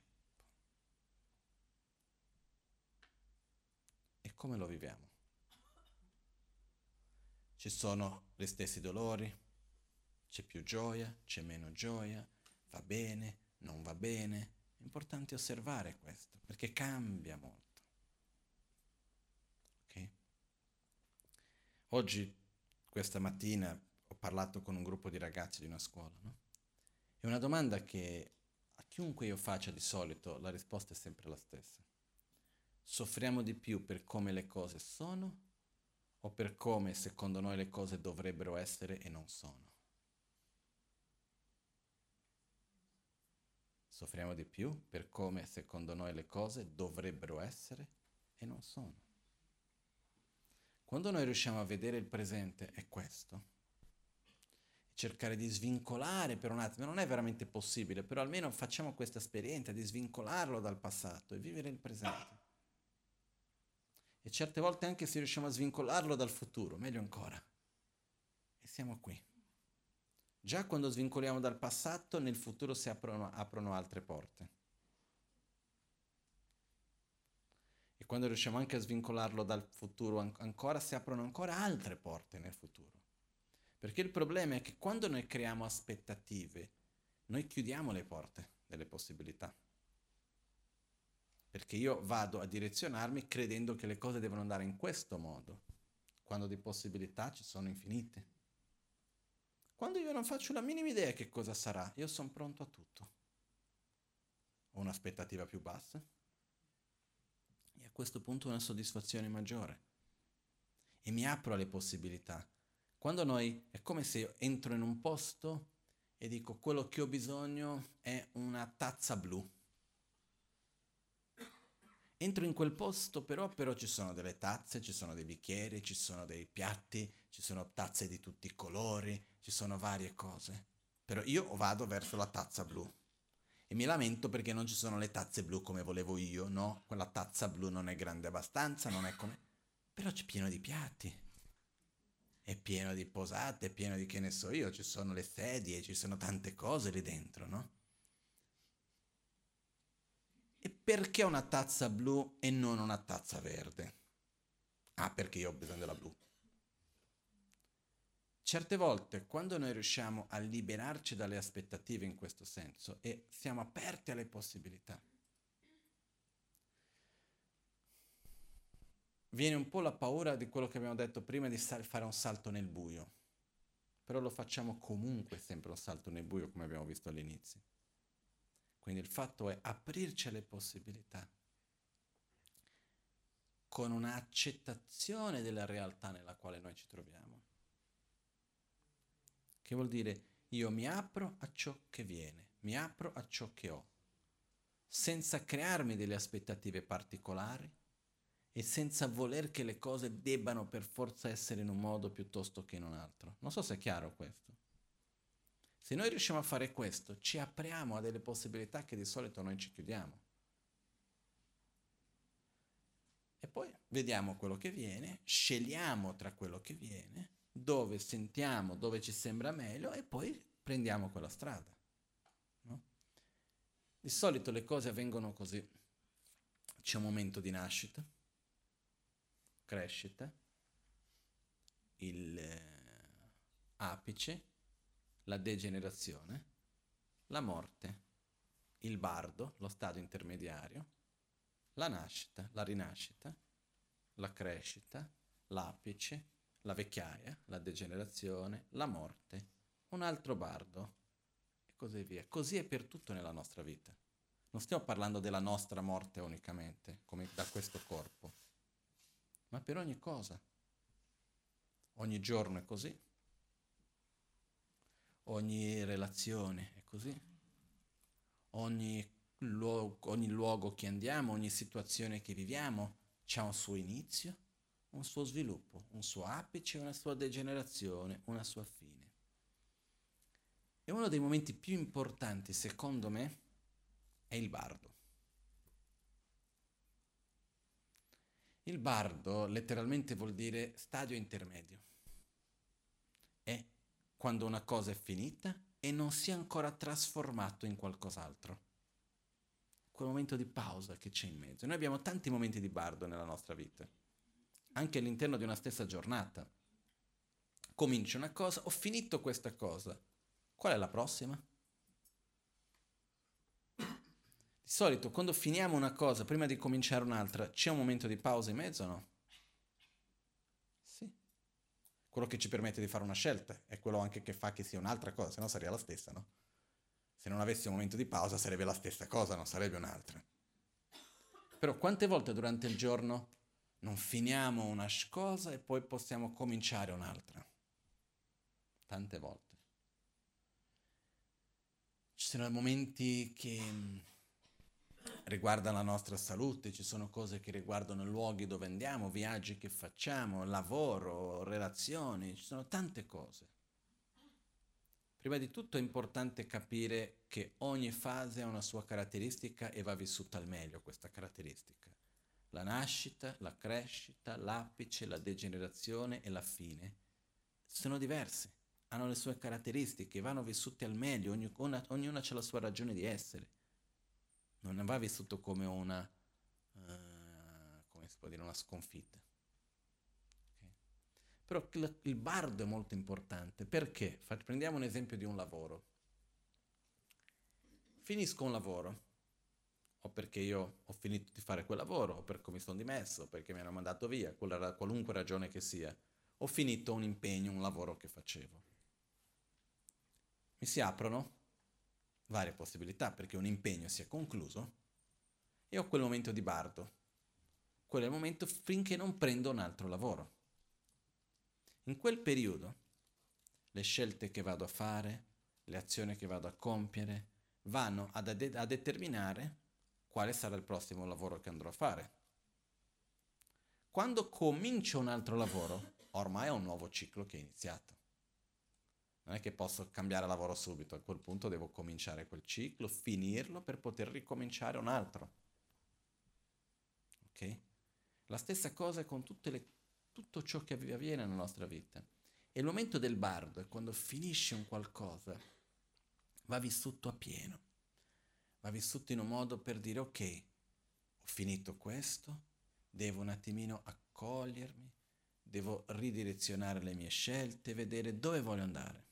Come lo viviamo. Ci sono gli stessi dolori, c'è più gioia, c'è meno gioia, va bene, non va bene. È importante osservare questo perché cambia molto. Okay? Oggi, questa mattina, ho parlato con un gruppo di ragazzi di una scuola. No? E una domanda che a chiunque io faccia di solito, la risposta è sempre la stessa soffriamo di più per come le cose sono o per come secondo noi le cose dovrebbero essere e non sono? Soffriamo di più per come secondo noi le cose dovrebbero essere e non sono. Quando noi riusciamo a vedere il presente è questo. Cercare di svincolare per un attimo, non è veramente possibile, però almeno facciamo questa esperienza di svincolarlo dal passato e vivere il presente e certe volte anche se riusciamo a svincolarlo dal futuro, meglio ancora. E siamo qui. Già quando svincoliamo dal passato, nel futuro si aprono, aprono altre porte. E quando riusciamo anche a svincolarlo dal futuro ancora, si aprono ancora altre porte nel futuro. Perché il problema è che quando noi creiamo aspettative, noi chiudiamo le porte delle possibilità perché io vado a direzionarmi credendo che le cose devono andare in questo modo, quando di possibilità ci sono infinite. Quando io non faccio la minima idea che cosa sarà, io sono pronto a tutto. Ho un'aspettativa più bassa e a questo punto una soddisfazione maggiore. E mi apro alle possibilità. Quando noi è come se io entro in un posto e dico quello che ho bisogno è una tazza blu Entro in quel posto però, però ci sono delle tazze, ci sono dei bicchieri, ci sono dei piatti, ci sono tazze di tutti i colori, ci sono varie cose. Però io vado verso la tazza blu e mi lamento perché non ci sono le tazze blu come volevo io, no? Quella tazza blu non è grande abbastanza, non è come... Però c'è pieno di piatti, è pieno di posate, è pieno di che ne so io, ci sono le sedie, ci sono tante cose lì dentro, no? E perché una tazza blu e non una tazza verde? Ah, perché io ho bisogno della blu. Certe volte, quando noi riusciamo a liberarci dalle aspettative in questo senso e siamo aperti alle possibilità, viene un po' la paura di quello che abbiamo detto prima di fare un salto nel buio. Però lo facciamo comunque sempre un salto nel buio, come abbiamo visto all'inizio. Quindi il fatto è aprirci alle possibilità con un'accettazione della realtà nella quale noi ci troviamo. Che vuol dire io mi apro a ciò che viene, mi apro a ciò che ho, senza crearmi delle aspettative particolari e senza voler che le cose debbano per forza essere in un modo piuttosto che in un altro. Non so se è chiaro questo. Se noi riusciamo a fare questo, ci apriamo a delle possibilità che di solito noi ci chiudiamo. E poi vediamo quello che viene, scegliamo tra quello che viene, dove sentiamo, dove ci sembra meglio e poi prendiamo quella strada. No? Di solito le cose avvengono così. C'è un momento di nascita, crescita, il eh, apice, la degenerazione, la morte, il bardo, lo stato intermediario, la nascita, la rinascita, la crescita, l'apice, la vecchiaia, la degenerazione, la morte, un altro bardo e così via. Così è per tutto nella nostra vita. Non stiamo parlando della nostra morte unicamente, come da questo corpo, ma per ogni cosa. Ogni giorno è così, ogni relazione è così, ogni luogo, ogni luogo che andiamo, ogni situazione che viviamo ha un suo inizio, un suo sviluppo, un suo apice, una sua degenerazione, una sua fine. E uno dei momenti più importanti, secondo me, è il bardo. Il bardo letteralmente vuol dire stadio intermedio. Quando una cosa è finita e non si è ancora trasformato in qualcos'altro. Quel momento di pausa che c'è in mezzo. Noi abbiamo tanti momenti di bardo nella nostra vita, anche all'interno di una stessa giornata. Comincio una cosa, ho finito questa cosa. Qual è la prossima? Di solito quando finiamo una cosa, prima di cominciare un'altra, c'è un momento di pausa in mezzo o no? Sì. Quello che ci permette di fare una scelta è quello anche che fa che sia un'altra cosa, se no sarebbe la stessa, no? Se non avessi un momento di pausa sarebbe la stessa cosa, non sarebbe un'altra. Però quante volte durante il giorno non finiamo una cosa e poi possiamo cominciare un'altra? Tante volte. Ci sono momenti che riguarda la nostra salute, ci sono cose che riguardano i luoghi dove andiamo, viaggi che facciamo, lavoro, relazioni, ci sono tante cose. Prima di tutto è importante capire che ogni fase ha una sua caratteristica e va vissuta al meglio questa caratteristica. La nascita, la crescita, l'apice, la degenerazione e la fine sono diverse, hanno le sue caratteristiche, vanno vissute al meglio, ognuna, ognuna ha la sua ragione di essere non va vissuto come una, uh, come dire, una sconfitta. Okay? Però il, il bardo è molto importante perché, prendiamo un esempio di un lavoro. Finisco un lavoro, o perché io ho finito di fare quel lavoro, o perché mi sono dimesso, perché mi hanno mandato via, qualunque ragione che sia, ho finito un impegno, un lavoro che facevo. Mi si aprono varie possibilità perché un impegno sia concluso e ho quel momento di bardo. Quello è il momento finché non prendo un altro lavoro. In quel periodo le scelte che vado a fare, le azioni che vado a compiere, vanno a, de- a determinare quale sarà il prossimo lavoro che andrò a fare. Quando comincio un altro lavoro, ormai è un nuovo ciclo che è iniziato. Non è che posso cambiare lavoro subito, a quel punto devo cominciare quel ciclo, finirlo per poter ricominciare un altro. Ok? La stessa cosa con le, tutto ciò che avviene nella nostra vita. E il momento del bardo è quando finisce un qualcosa, va vissuto a pieno, va vissuto in un modo per dire ok, ho finito questo, devo un attimino accogliermi, devo ridirezionare le mie scelte, vedere dove voglio andare.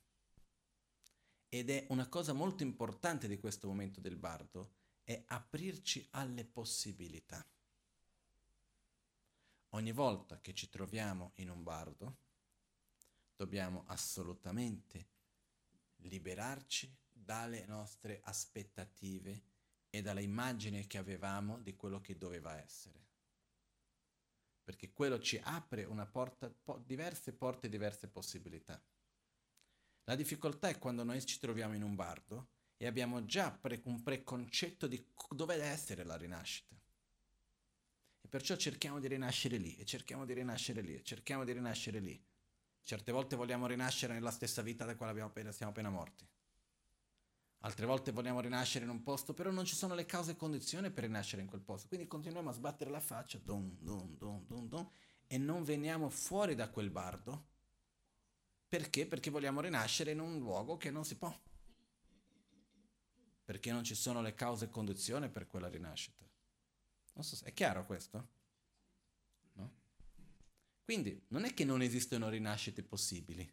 Ed è una cosa molto importante di questo momento del bardo, è aprirci alle possibilità. Ogni volta che ci troviamo in un bardo, dobbiamo assolutamente liberarci dalle nostre aspettative e dalla immagine che avevamo di quello che doveva essere. Perché quello ci apre una porta, po- diverse porte, diverse possibilità. La difficoltà è quando noi ci troviamo in un bardo e abbiamo già pre- un preconcetto di dove deve essere la rinascita. E perciò cerchiamo di rinascere lì, e cerchiamo di rinascere lì, e cerchiamo di rinascere lì. Certe volte vogliamo rinascere nella stessa vita da quale appena, siamo appena morti. Altre volte vogliamo rinascere in un posto, però non ci sono le cause e condizioni per rinascere in quel posto. Quindi continuiamo a sbattere la faccia, dun, dun, dun, e non veniamo fuori da quel bardo perché? Perché vogliamo rinascere in un luogo che non si può. Perché non ci sono le cause e condizioni per quella rinascita. Non so se è chiaro questo? No? Quindi non è che non esistono rinascite possibili,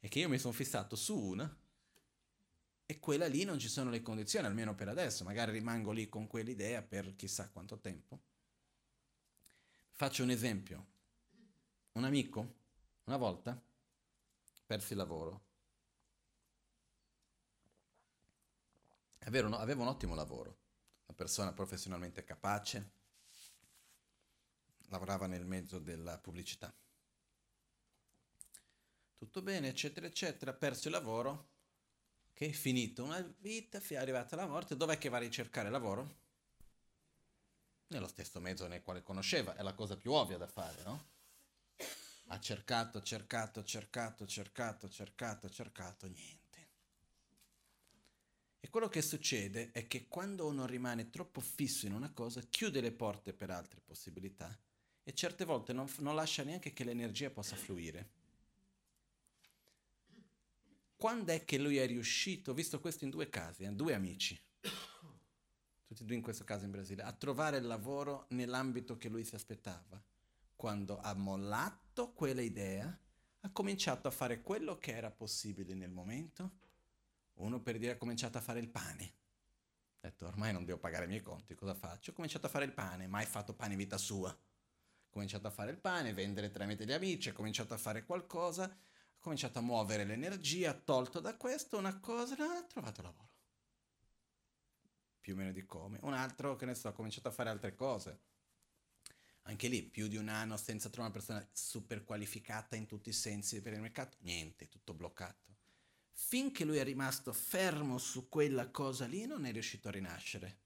è che io mi sono fissato su una e quella lì non ci sono le condizioni, almeno per adesso, magari rimango lì con quell'idea per chissà quanto tempo. Faccio un esempio. Un amico Una volta persi il lavoro. Aveva un, ottimo lavoro, una persona professionalmente capace, lavorava nel mezzo della pubblicità. Tutto bene, eccetera, eccetera, perso il lavoro, che è finito una vita, è arrivata la morte, dov'è che va a ricercare lavoro? Nello stesso mezzo nel quale conosceva, è la cosa più ovvia da fare, no? Ha cercato, cercato, cercato, cercato, cercato, cercato, niente. E quello che succede è che quando uno rimane troppo fisso in una cosa, chiude le porte per altre possibilità e certe volte non, non lascia neanche che l'energia possa fluire. Quando è che lui è riuscito, visto questo in due casi, eh, due amici, tutti e due in questo caso in Brasile, a trovare il lavoro nell'ambito che lui si aspettava? Quando ha mollato quella idea, ha cominciato a fare quello che era possibile nel momento. Uno per dire ha cominciato a fare il pane. Ha detto ormai non devo pagare i miei conti, cosa faccio? Ho cominciato a fare il pane, mai fatto pane vita sua cominciato a fare il pane, vendere tramite gli amici, ha cominciato a fare qualcosa, ha cominciato a muovere l'energia, ha tolto da questo una cosa, ha trovato lavoro. Più o meno di come. Un altro, che ne so, ha cominciato a fare altre cose. Anche lì, più di un anno senza trovare una persona super qualificata in tutti i sensi per il mercato, niente, tutto bloccato. Finché lui è rimasto fermo su quella cosa lì, non è riuscito a rinascere.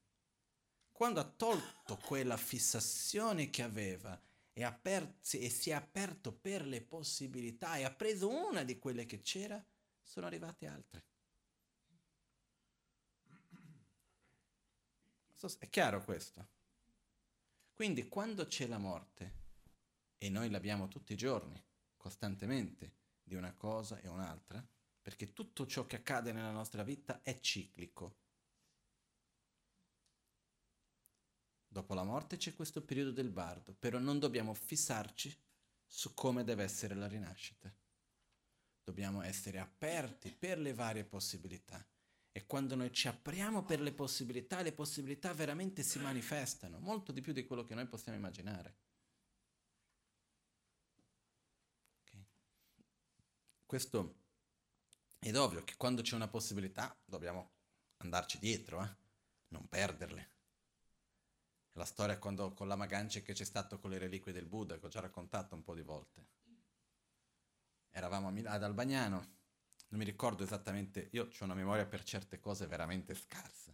Quando ha tolto quella fissazione che aveva e, aperti, e si è aperto per le possibilità e ha preso una di quelle che c'era, sono arrivate altre. È chiaro questo? Quindi quando c'è la morte, e noi l'abbiamo tutti i giorni, costantemente, di una cosa e un'altra, perché tutto ciò che accade nella nostra vita è ciclico, Dopo la morte c'è questo periodo del bardo, però non dobbiamo fissarci su come deve essere la rinascita. Dobbiamo essere aperti per le varie possibilità. E quando noi ci apriamo per le possibilità, le possibilità veramente si manifestano, molto di più di quello che noi possiamo immaginare. Okay. Questo ed ovvio che quando c'è una possibilità dobbiamo andarci dietro, eh? non perderle la storia quando, con la Magance che c'è stato con le reliquie del Buddha, che ho già raccontato un po' di volte. Eravamo ad Albagnano, non mi ricordo esattamente, io ho una memoria per certe cose veramente scarsa.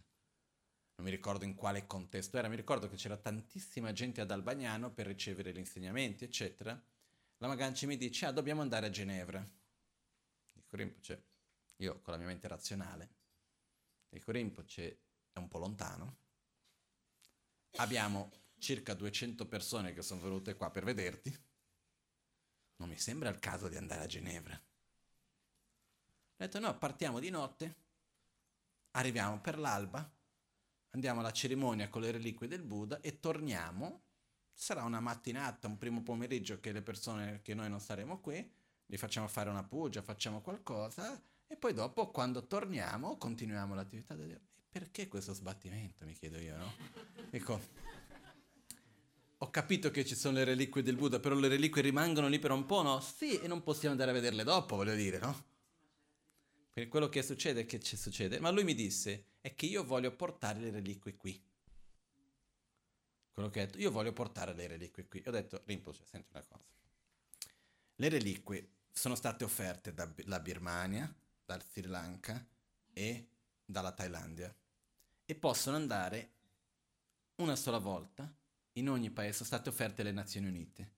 Non mi ricordo in quale contesto era, mi ricordo che c'era tantissima gente ad Albagnano per ricevere gli insegnamenti, eccetera. La Magance mi dice, ah, dobbiamo andare a Ginevra. Dico, Rinpoche, io con la mia mente razionale, dico, Rinpoche è un po' lontano, abbiamo circa 200 persone che sono venute qua per vederti, non mi sembra il caso di andare a Ginevra. Ho detto no, partiamo di notte, arriviamo per l'alba, andiamo alla cerimonia con le reliquie del Buddha e torniamo. Sarà una mattinata, un primo pomeriggio che le persone che noi non saremo qui, li facciamo fare una pugia, facciamo qualcosa e poi dopo quando torniamo continuiamo l'attività perché questo sbattimento, mi chiedo io, no? Ecco, ho capito che ci sono le reliquie del Buddha, però le reliquie rimangono lì per un po', no? Sì, e non possiamo andare a vederle dopo, voglio dire, no? Perché quello che succede, che ci succede? Ma lui mi disse, è che io voglio portare le reliquie qui. Quello che ha detto, io voglio portare le reliquie qui. Ho detto, Rinpoche, senti una cosa. Le reliquie sono state offerte dalla Birmania, dal Sri Lanka e dalla Thailandia e possono andare una sola volta in ogni paese, sono state offerte alle Nazioni Unite.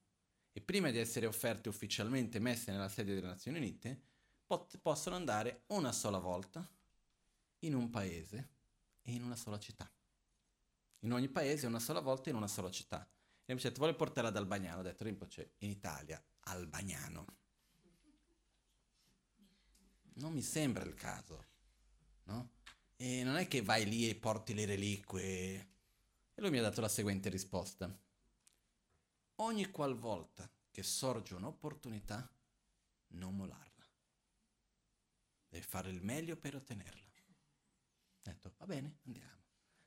E prima di essere offerte ufficialmente, messe nella sede delle Nazioni Unite, pot- possono andare una sola volta in un paese e in una sola città. In ogni paese una sola volta in una sola città. E mi ha detto, vuole portarla ad Albagnano. Ho detto, Rinpoche, in Italia, Albagnano. Non mi sembra il caso, no? E non è che vai lì e porti le reliquie. E lui mi ha dato la seguente risposta. Ogni qualvolta che sorge un'opportunità, non mollarla. Devi fare il meglio per ottenerla. Ho detto, va bene, andiamo.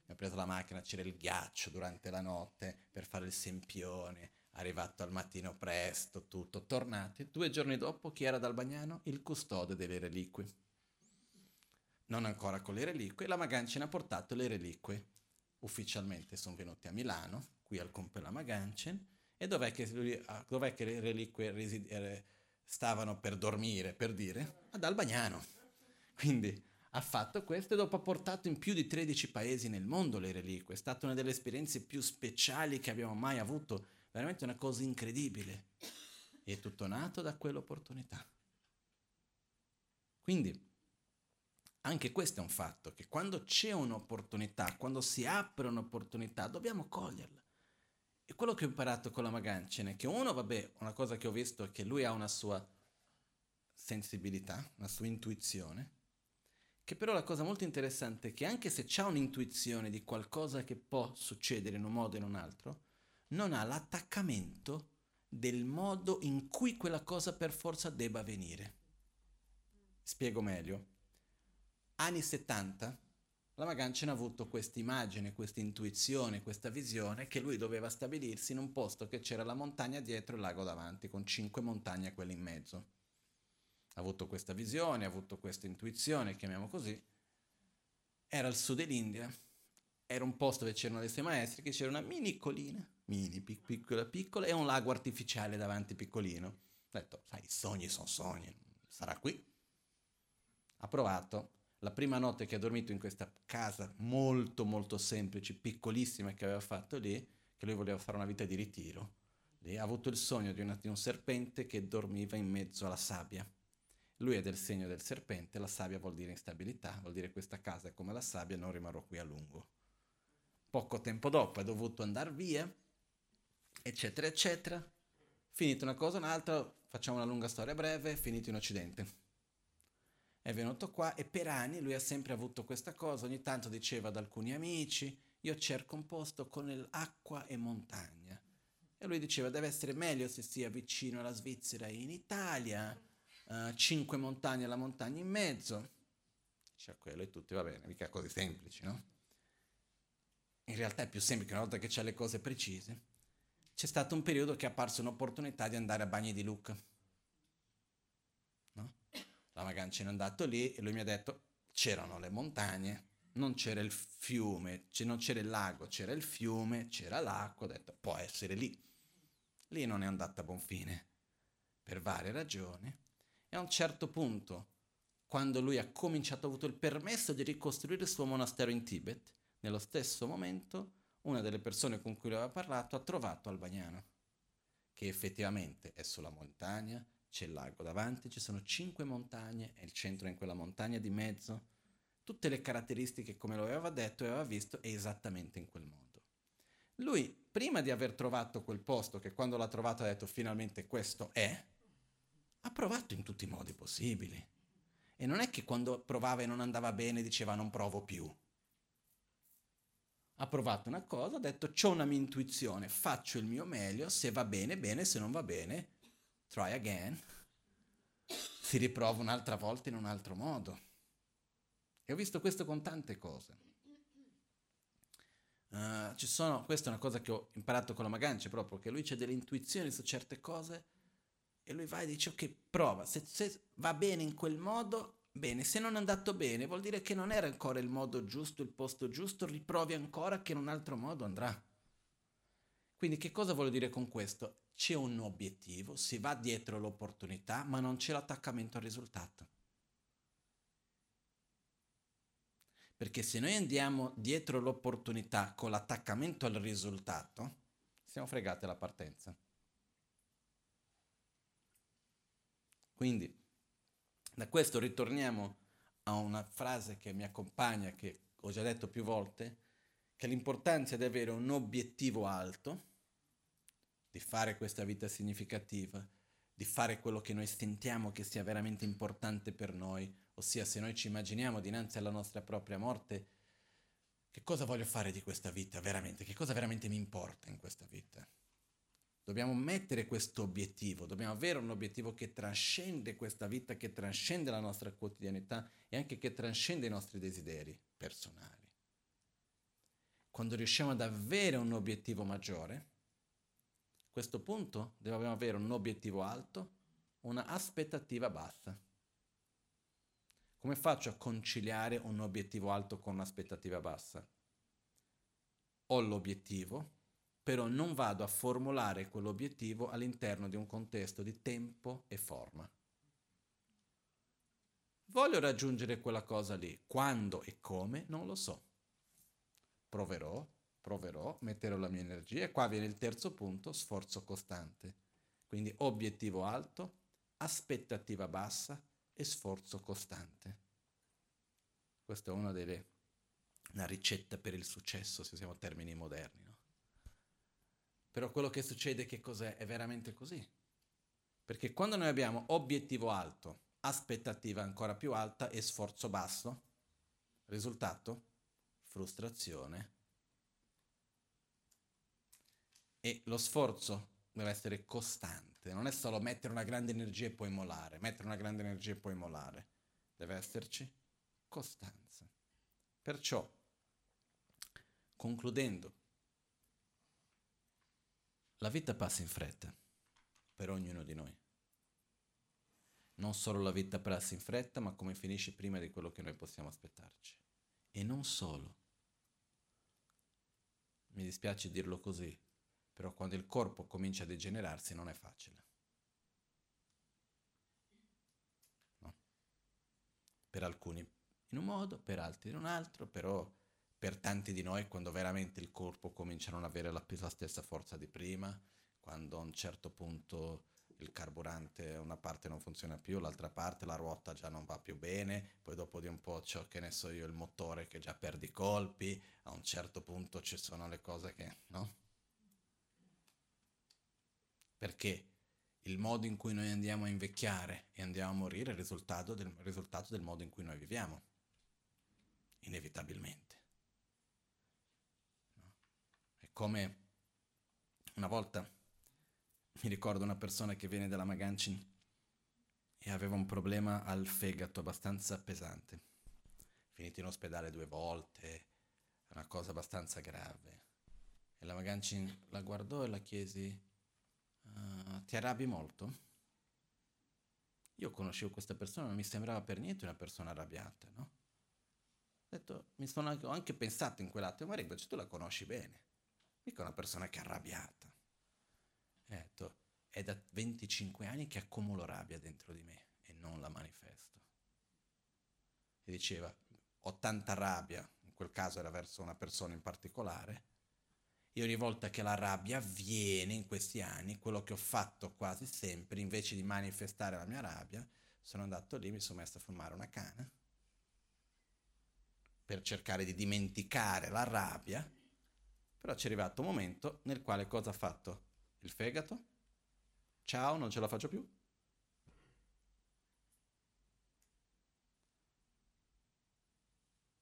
Mi ha preso la macchina, c'era il ghiaccio durante la notte per fare il sempione. arrivato al mattino presto, tutto, tornati. Due giorni dopo, chi era dal Bagnano? Il custode delle reliquie. Non ancora con le reliquie, la Magancina ha portato le reliquie. Ufficialmente sono venuti a Milano, qui al Compela Magancin, e dov'è che, ah, dov'è che le reliquie eh, stavano per dormire, per dire? Ad Albagnano. Quindi ha fatto questo e dopo ha portato in più di 13 paesi nel mondo le reliquie. È stata una delle esperienze più speciali che abbiamo mai avuto veramente una cosa incredibile. E è tutto nato da quell'opportunità. Quindi, anche questo è un fatto, che quando c'è un'opportunità, quando si apre un'opportunità, dobbiamo coglierla. E quello che ho imparato con la Magancine è che uno, vabbè, una cosa che ho visto è che lui ha una sua sensibilità, una sua intuizione, che però la cosa molto interessante è che anche se c'ha un'intuizione di qualcosa che può succedere in un modo o in un altro, non ha l'attaccamento del modo in cui quella cosa per forza debba avvenire. Spiego meglio. Anni 70, la Magancia ha avuto questa immagine, questa intuizione, questa visione che lui doveva stabilirsi in un posto che c'era la montagna dietro e il lago davanti, con cinque montagne a quelle in mezzo. Ha avuto questa visione, ha avuto questa intuizione, chiamiamo così. Era al sud dell'India, era un posto dove c'erano dei suoi maestri, che c'era una mini colina mini, piccola, piccola, e un lago artificiale davanti piccolino. Ho detto, sai, i sogni sono sogni, sarà qui. Ha provato. La prima notte che ha dormito in questa casa molto molto semplice, piccolissima che aveva fatto lì, che lui voleva fare una vita di ritiro, lì ha avuto il sogno di, una, di un serpente che dormiva in mezzo alla sabbia. Lui è del segno del serpente, la sabbia vuol dire instabilità, vuol dire questa casa è come la sabbia, non rimarrò qui a lungo. Poco tempo dopo è dovuto andare via eccetera, eccetera. Finita una cosa un'altra, facciamo una lunga storia breve, finito in Occidente. È venuto qua e per anni lui ha sempre avuto questa cosa, ogni tanto diceva ad alcuni amici, io cerco un posto con acqua e montagna. E lui diceva, deve essere meglio se sia vicino alla Svizzera in Italia, uh, cinque montagne alla montagna in mezzo. C'è quello e tutti, va bene, mica così semplici, no? In realtà è più semplice una volta che c'è le cose precise c'è stato un periodo che è apparso un'opportunità di andare a Bagni di Lucca. No? La Magancia è andato lì e lui mi ha detto c'erano le montagne, non c'era il fiume, non c'era il lago, c'era il fiume, c'era l'acqua, ho detto può essere lì. Lì non è andata a buon fine, per varie ragioni. E a un certo punto, quando lui ha cominciato, ha avuto il permesso di ricostruire il suo monastero in Tibet, nello stesso momento una delle persone con cui lui aveva parlato ha trovato Albagnano, che effettivamente è sulla montagna, c'è il lago davanti, ci sono cinque montagne e il centro è in quella montagna di mezzo. Tutte le caratteristiche, come lo aveva detto e aveva visto, è esattamente in quel modo. Lui, prima di aver trovato quel posto, che quando l'ha trovato ha detto finalmente questo è, ha provato in tutti i modi possibili. E non è che quando provava e non andava bene diceva non provo più ha provato una cosa, ha detto ho una mia intuizione, faccio il mio meglio, se va bene, bene, se non va bene, try again. Si riprova un'altra volta in un altro modo. E ho visto questo con tante cose. Uh, sono, questa è una cosa che ho imparato con la Magancia proprio, che lui c'è delle intuizioni su certe cose e lui va e dice ok, prova, se, se va bene in quel modo, Bene, se non è andato bene vuol dire che non era ancora il modo giusto, il posto giusto, riprovi ancora che in un altro modo andrà. Quindi che cosa voglio dire con questo? C'è un obiettivo, si va dietro l'opportunità, ma non c'è l'attaccamento al risultato. Perché se noi andiamo dietro l'opportunità con l'attaccamento al risultato, siamo fregati alla partenza. Quindi da questo ritorniamo a una frase che mi accompagna, che ho già detto più volte, che l'importanza di avere un obiettivo alto, di fare questa vita significativa, di fare quello che noi sentiamo che sia veramente importante per noi, ossia se noi ci immaginiamo dinanzi alla nostra propria morte, che cosa voglio fare di questa vita veramente, che cosa veramente mi importa in questa vita. Dobbiamo mettere questo obiettivo, dobbiamo avere un obiettivo che trascende questa vita, che trascende la nostra quotidianità e anche che trascende i nostri desideri personali. Quando riusciamo ad avere un obiettivo maggiore, questo punto dobbiamo avere un obiettivo alto, una aspettativa bassa. Come faccio a conciliare un obiettivo alto con un'aspettativa bassa? Ho l'obiettivo, però non vado a formulare quell'obiettivo all'interno di un contesto di tempo e forma. Voglio raggiungere quella cosa lì, quando e come non lo so. Proverò, proverò, metterò la mia energia e qua viene il terzo punto, sforzo costante. Quindi obiettivo alto, aspettativa bassa e sforzo costante. Questa è una delle una ricetta per il successo, se usiamo termini moderni. Però quello che succede che cos'è? È veramente così. Perché quando noi abbiamo obiettivo alto, aspettativa ancora più alta e sforzo basso, risultato? Frustrazione. E lo sforzo deve essere costante, non è solo mettere una grande energia e poi molare, mettere una grande energia e poi molare, deve esserci costanza. Perciò, concludendo, la vita passa in fretta per ognuno di noi. Non solo la vita passa in fretta, ma come finisce prima di quello che noi possiamo aspettarci. E non solo. Mi dispiace dirlo così, però quando il corpo comincia a degenerarsi non è facile. No? Per alcuni in un modo, per altri in un altro, però per tanti di noi quando veramente il corpo comincia a non avere la, la stessa forza di prima, quando a un certo punto il carburante una parte non funziona più, l'altra parte la ruota già non va più bene, poi dopo di un po' c'ho che ne so io il motore che già perde i colpi, a un certo punto ci sono le cose che, no? Perché il modo in cui noi andiamo a invecchiare e andiamo a morire è il risultato del, risultato del modo in cui noi viviamo, inevitabilmente. No? È come una volta mi ricordo una persona che viene dalla Magancin e aveva un problema al fegato abbastanza pesante. Finito in ospedale due volte, una cosa abbastanza grave. E la Magancin la guardò e la chiesi, uh, ti arrabbi molto? Io conoscevo questa persona, non mi sembrava per niente una persona arrabbiata, no? Ho detto, mi sono anche, ho anche pensato in quell'attimo, ma Rick, tu la conosci bene, mica una persona che è arrabbiata. E detto, è da 25 anni che accumulo rabbia dentro di me e non la manifesto. E diceva, ho tanta rabbia, in quel caso era verso una persona in particolare, e ogni volta che la rabbia avviene in questi anni, quello che ho fatto quasi sempre, invece di manifestare la mia rabbia, sono andato lì, mi sono messo a fumare una canna per cercare di dimenticare la rabbia, però c'è arrivato un momento nel quale cosa ha fatto? Il fegato? Ciao, non ce la faccio più.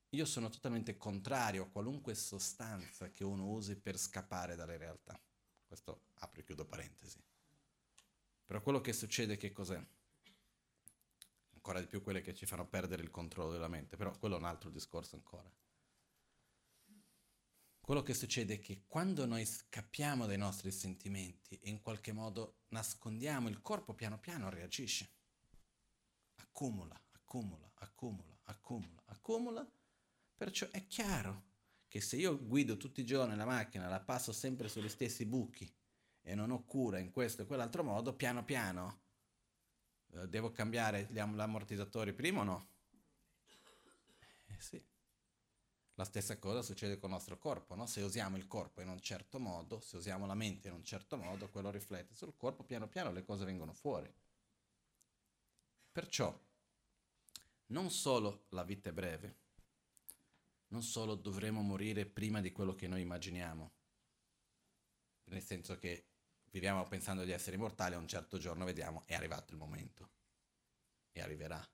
Io sono totalmente contrario a qualunque sostanza che uno usi per scappare dalle realtà. Questo apro e chiudo parentesi. Però quello che succede che cos'è? Ancora di più quelle che ci fanno perdere il controllo della mente, però quello è un altro discorso ancora. Quello che succede è che quando noi scappiamo dai nostri sentimenti e in qualche modo nascondiamo, il corpo piano piano reagisce. Accumula, accumula, accumula, accumula, accumula. Perciò è chiaro che se io guido tutti i giorni la macchina, la passo sempre sugli stessi buchi e non ho cura in questo e quell'altro modo, piano piano eh, devo cambiare gli ammortizzatori prima o no? Eh sì. La stessa cosa succede con il nostro corpo, no? Se usiamo il corpo in un certo modo, se usiamo la mente in un certo modo, quello riflette sul corpo, piano piano le cose vengono fuori. Perciò, non solo la vita è breve, non solo dovremo morire prima di quello che noi immaginiamo, nel senso che viviamo pensando di essere immortali, a un certo giorno vediamo è arrivato il momento e arriverà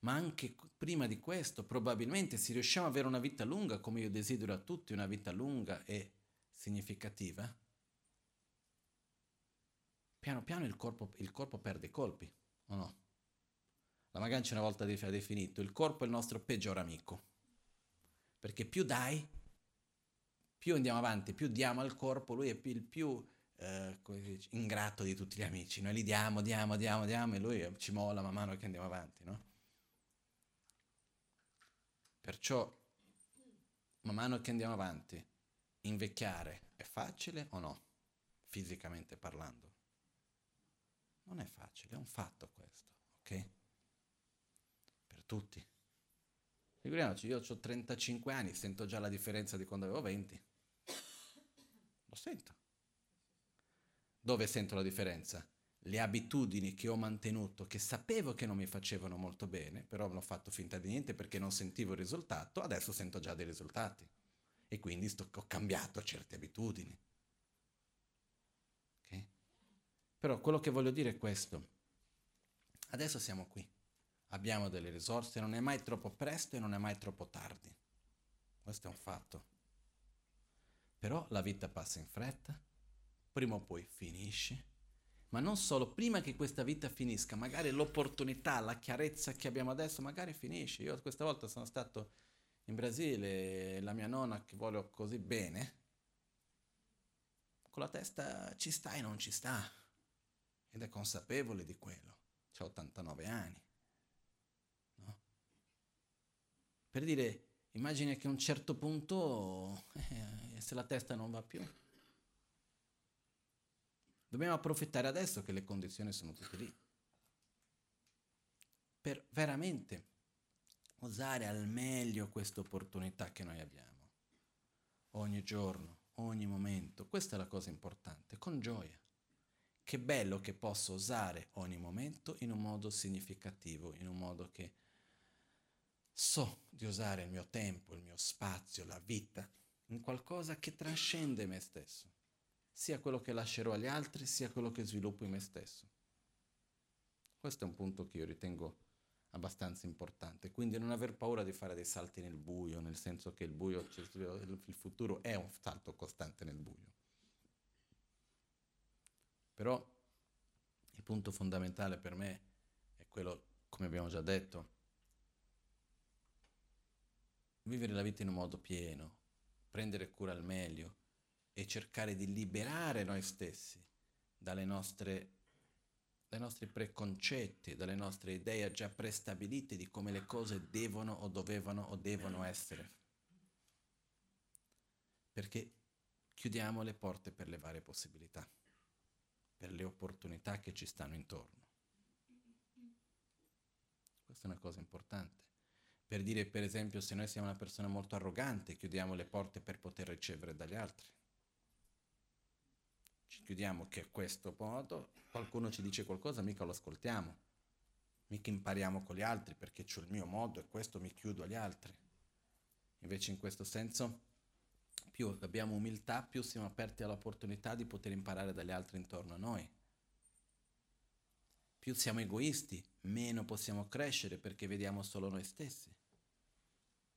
ma anche prima di questo probabilmente se riusciamo ad avere una vita lunga come io desidero a tutti, una vita lunga e significativa, piano piano il corpo, il corpo perde i colpi, o no? La Magancia una volta ha definito il corpo è il nostro peggior amico, perché più dai, più andiamo avanti, più diamo al corpo, lui è il più eh, ingrato di tutti gli amici. Noi li diamo, diamo, diamo, diamo e lui ci molla man mano che andiamo avanti, no? Perciò, man mano che andiamo avanti, invecchiare è facile o no? Fisicamente parlando. Non è facile, è un fatto questo, ok? Per tutti. Figuriamoci, io ho 35 anni, sento già la differenza di quando avevo 20. Lo sento. Dove sento la differenza? Le abitudini che ho mantenuto, che sapevo che non mi facevano molto bene, però non ho fatto finta di niente perché non sentivo il risultato, adesso sento già dei risultati. E quindi sto, ho cambiato certe abitudini. Okay? Però quello che voglio dire è questo. Adesso siamo qui abbiamo delle risorse, non è mai troppo presto e non è mai troppo tardi. Questo è un fatto. Però la vita passa in fretta, prima o poi finisce, ma non solo, prima che questa vita finisca, magari l'opportunità, la chiarezza che abbiamo adesso, magari finisce. Io questa volta sono stato in Brasile la mia nonna che voglio così bene, con la testa ci sta e non ci sta, ed è consapevole di quello. C'ha 89 anni. Per dire, immagina che a un certo punto, eh, se la testa non va più, dobbiamo approfittare adesso che le condizioni sono tutte lì, per veramente usare al meglio questa opportunità che noi abbiamo, ogni giorno, ogni momento. Questa è la cosa importante, con gioia. Che bello che posso usare ogni momento in un modo significativo, in un modo che so di usare il mio tempo, il mio spazio, la vita in qualcosa che trascende me stesso, sia quello che lascerò agli altri, sia quello che sviluppo in me stesso. Questo è un punto che io ritengo abbastanza importante, quindi non aver paura di fare dei salti nel buio, nel senso che il buio, il futuro è un salto costante nel buio. Però il punto fondamentale per me è quello, come abbiamo già detto, vivere la vita in un modo pieno, prendere cura al meglio e cercare di liberare noi stessi dalle nostre, dai nostri preconcetti, dalle nostre idee già prestabilite di come le cose devono o dovevano o devono essere. Perché chiudiamo le porte per le varie possibilità, per le opportunità che ci stanno intorno. Questa è una cosa importante. Per dire, per esempio, se noi siamo una persona molto arrogante, chiudiamo le porte per poter ricevere dagli altri. Chiudiamo che è questo modo, qualcuno ci dice qualcosa, mica lo ascoltiamo, mica impariamo con gli altri perché c'ho il mio modo e questo mi chiudo agli altri. Invece in questo senso, più abbiamo umiltà, più siamo aperti all'opportunità di poter imparare dagli altri intorno a noi. Più siamo egoisti, meno possiamo crescere perché vediamo solo noi stessi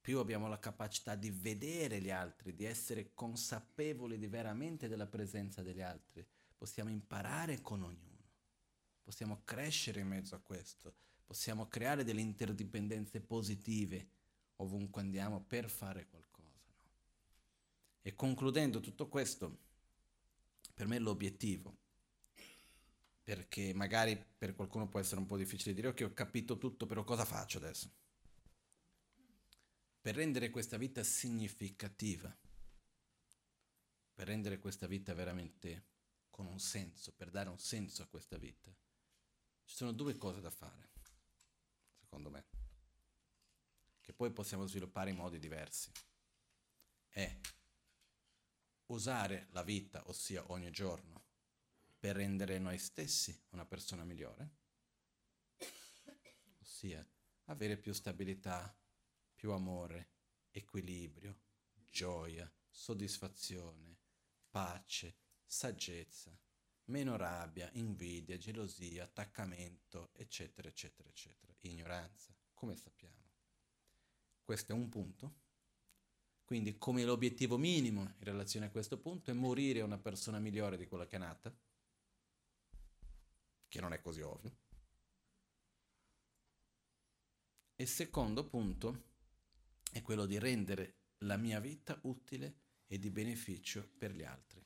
più abbiamo la capacità di vedere gli altri, di essere consapevoli di veramente della presenza degli altri. Possiamo imparare con ognuno, possiamo crescere in mezzo a questo, possiamo creare delle interdipendenze positive ovunque andiamo per fare qualcosa. No? E concludendo tutto questo, per me l'obiettivo, perché magari per qualcuno può essere un po' difficile dire ok ho capito tutto, però cosa faccio adesso? Per rendere questa vita significativa, per rendere questa vita veramente con un senso, per dare un senso a questa vita, ci sono due cose da fare, secondo me, che poi possiamo sviluppare in modi diversi. È usare la vita, ossia ogni giorno, per rendere noi stessi una persona migliore, ossia avere più stabilità, più amore, equilibrio, gioia, soddisfazione, pace, saggezza, meno rabbia, invidia, gelosia, attaccamento, eccetera, eccetera, eccetera, ignoranza, come sappiamo. Questo è un punto. Quindi come l'obiettivo minimo in relazione a questo punto è morire una persona migliore di quella che è nata, che non è così ovvio. E secondo punto, è quello di rendere la mia vita utile e di beneficio per gli altri.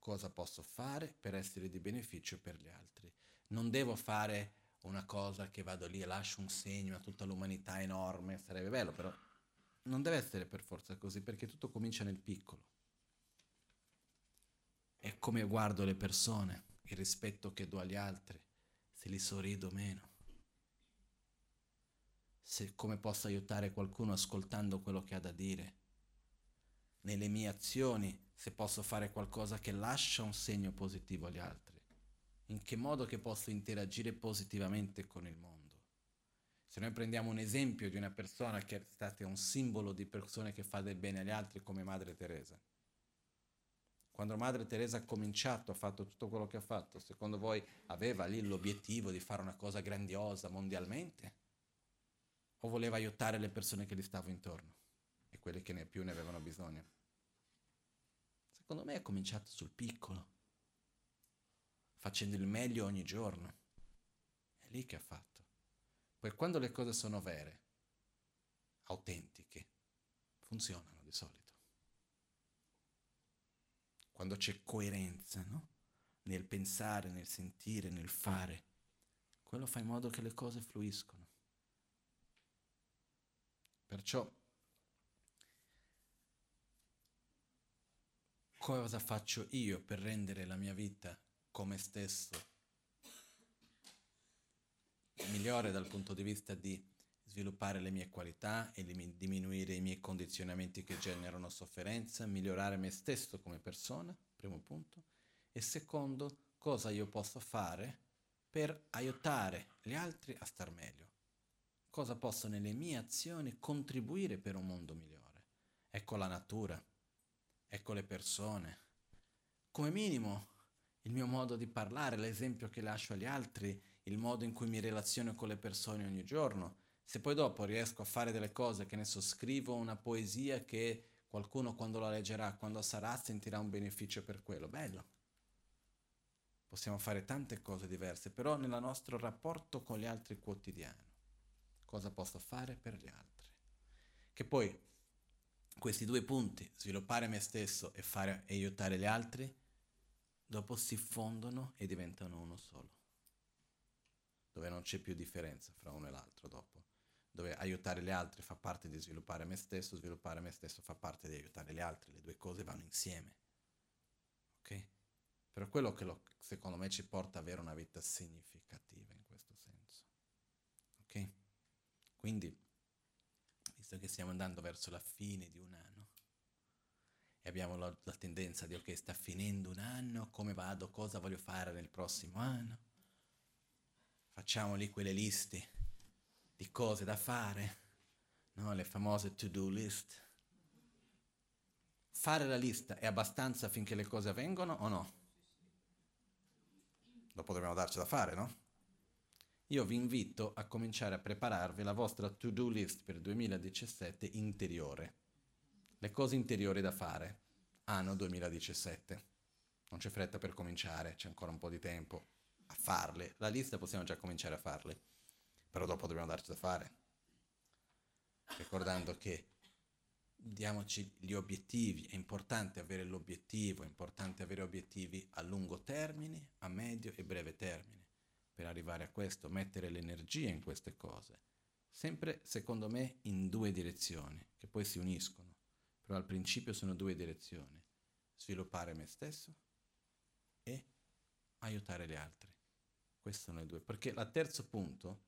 cosa posso fare per essere di beneficio per gli altri. Non devo fare una cosa che vado lì e lascio un segno a tutta l'umanità enorme, sarebbe bello, però non deve essere per forza così, perché tutto comincia nel piccolo. È come guardo le persone, il rispetto che do agli altri, se li sorrido o meno. Se come posso aiutare qualcuno ascoltando quello che ha da dire. Nelle mie azioni, se posso fare qualcosa che lascia un segno positivo agli altri in che modo che posso interagire positivamente con il mondo. Se noi prendiamo un esempio di una persona che è stata un simbolo di persone che fa del bene agli altri come Madre Teresa. Quando Madre Teresa ha cominciato, ha fatto tutto quello che ha fatto, secondo voi aveva lì l'obiettivo di fare una cosa grandiosa mondialmente? O voleva aiutare le persone che gli stavano intorno e quelle che ne più ne avevano bisogno? Secondo me ha cominciato sul piccolo facendo il meglio ogni giorno. È lì che ha fatto. Poi quando le cose sono vere, autentiche, funzionano di solito. Quando c'è coerenza, no? Nel pensare, nel sentire, nel fare, quello fa in modo che le cose fluiscono. Perciò cosa faccio io per rendere la mia vita come stesso migliore dal punto di vista di sviluppare le mie qualità e diminuire i miei condizionamenti che generano sofferenza, migliorare me stesso come persona, primo punto, e secondo, cosa io posso fare per aiutare gli altri a star meglio. Cosa posso nelle mie azioni contribuire per un mondo migliore. Ecco la natura, ecco le persone. Come minimo il mio modo di parlare, l'esempio che lascio agli altri, il modo in cui mi relaziono con le persone ogni giorno. Se poi dopo riesco a fare delle cose, che ne so, scrivo una poesia che qualcuno quando la leggerà, quando sarà, sentirà un beneficio per quello, bello. Possiamo fare tante cose diverse, però nel nostro rapporto con gli altri quotidiano, cosa posso fare per gli altri? Che poi questi due punti, sviluppare me stesso e, fare, aiutare gli altri, dopo si fondono e diventano uno solo, dove non c'è più differenza fra uno e l'altro dopo, dove aiutare gli altri fa parte di sviluppare me stesso, sviluppare me stesso fa parte di aiutare gli altri, le due cose vanno insieme. Ok? Però quello che lo, secondo me ci porta ad avere una vita significativa in questo senso. Ok? Quindi, visto che stiamo andando verso la fine di un anno, e abbiamo la, la tendenza di ok, sta finendo un anno, come vado, cosa voglio fare nel prossimo anno. Facciamo lì quelle liste di cose da fare, no? le famose to-do list. Fare la lista è abbastanza finché le cose avvengono o no? Dopo dobbiamo darci da fare, no? Io vi invito a cominciare a prepararvi la vostra to-do list per 2017 interiore le cose interiori da fare. Anno 2017. Non c'è fretta per cominciare, c'è ancora un po' di tempo a farle. La lista possiamo già cominciare a farle, però dopo dobbiamo darci da fare. Ricordando che diamoci gli obiettivi, è importante avere l'obiettivo, è importante avere obiettivi a lungo termine, a medio e breve termine. Per arrivare a questo, mettere l'energia in queste cose, sempre secondo me in due direzioni, che poi si uniscono. Però al principio sono due direzioni, sviluppare me stesso e aiutare gli altri. Questi sono i due. Perché il terzo punto,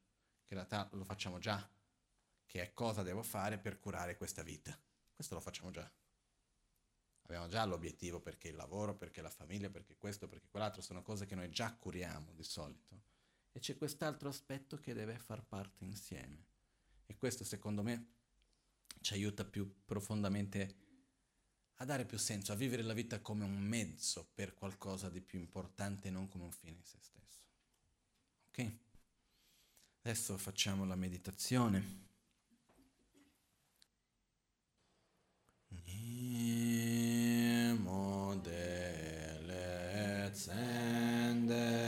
che in realtà lo facciamo già, che è cosa devo fare per curare questa vita. Questo lo facciamo già. Abbiamo già l'obiettivo perché il lavoro, perché la famiglia, perché questo, perché quell'altro, sono cose che noi già curiamo di solito. E c'è quest'altro aspetto che deve far parte insieme. E questo secondo me ci aiuta più profondamente a dare più senso, a vivere la vita come un mezzo per qualcosa di più importante e non come un fine in se stesso. Ok? Adesso facciamo la meditazione. Nimo dele Santa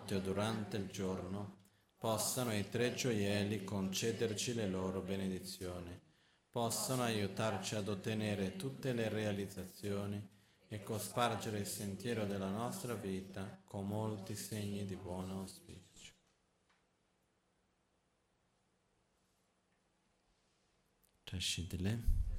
notte o durante il giorno, possano i tre gioielli concederci le loro benedizioni, possano aiutarci ad ottenere tutte le realizzazioni e cospargere il sentiero della nostra vita con molti segni di buon auspicio. Taşıdile.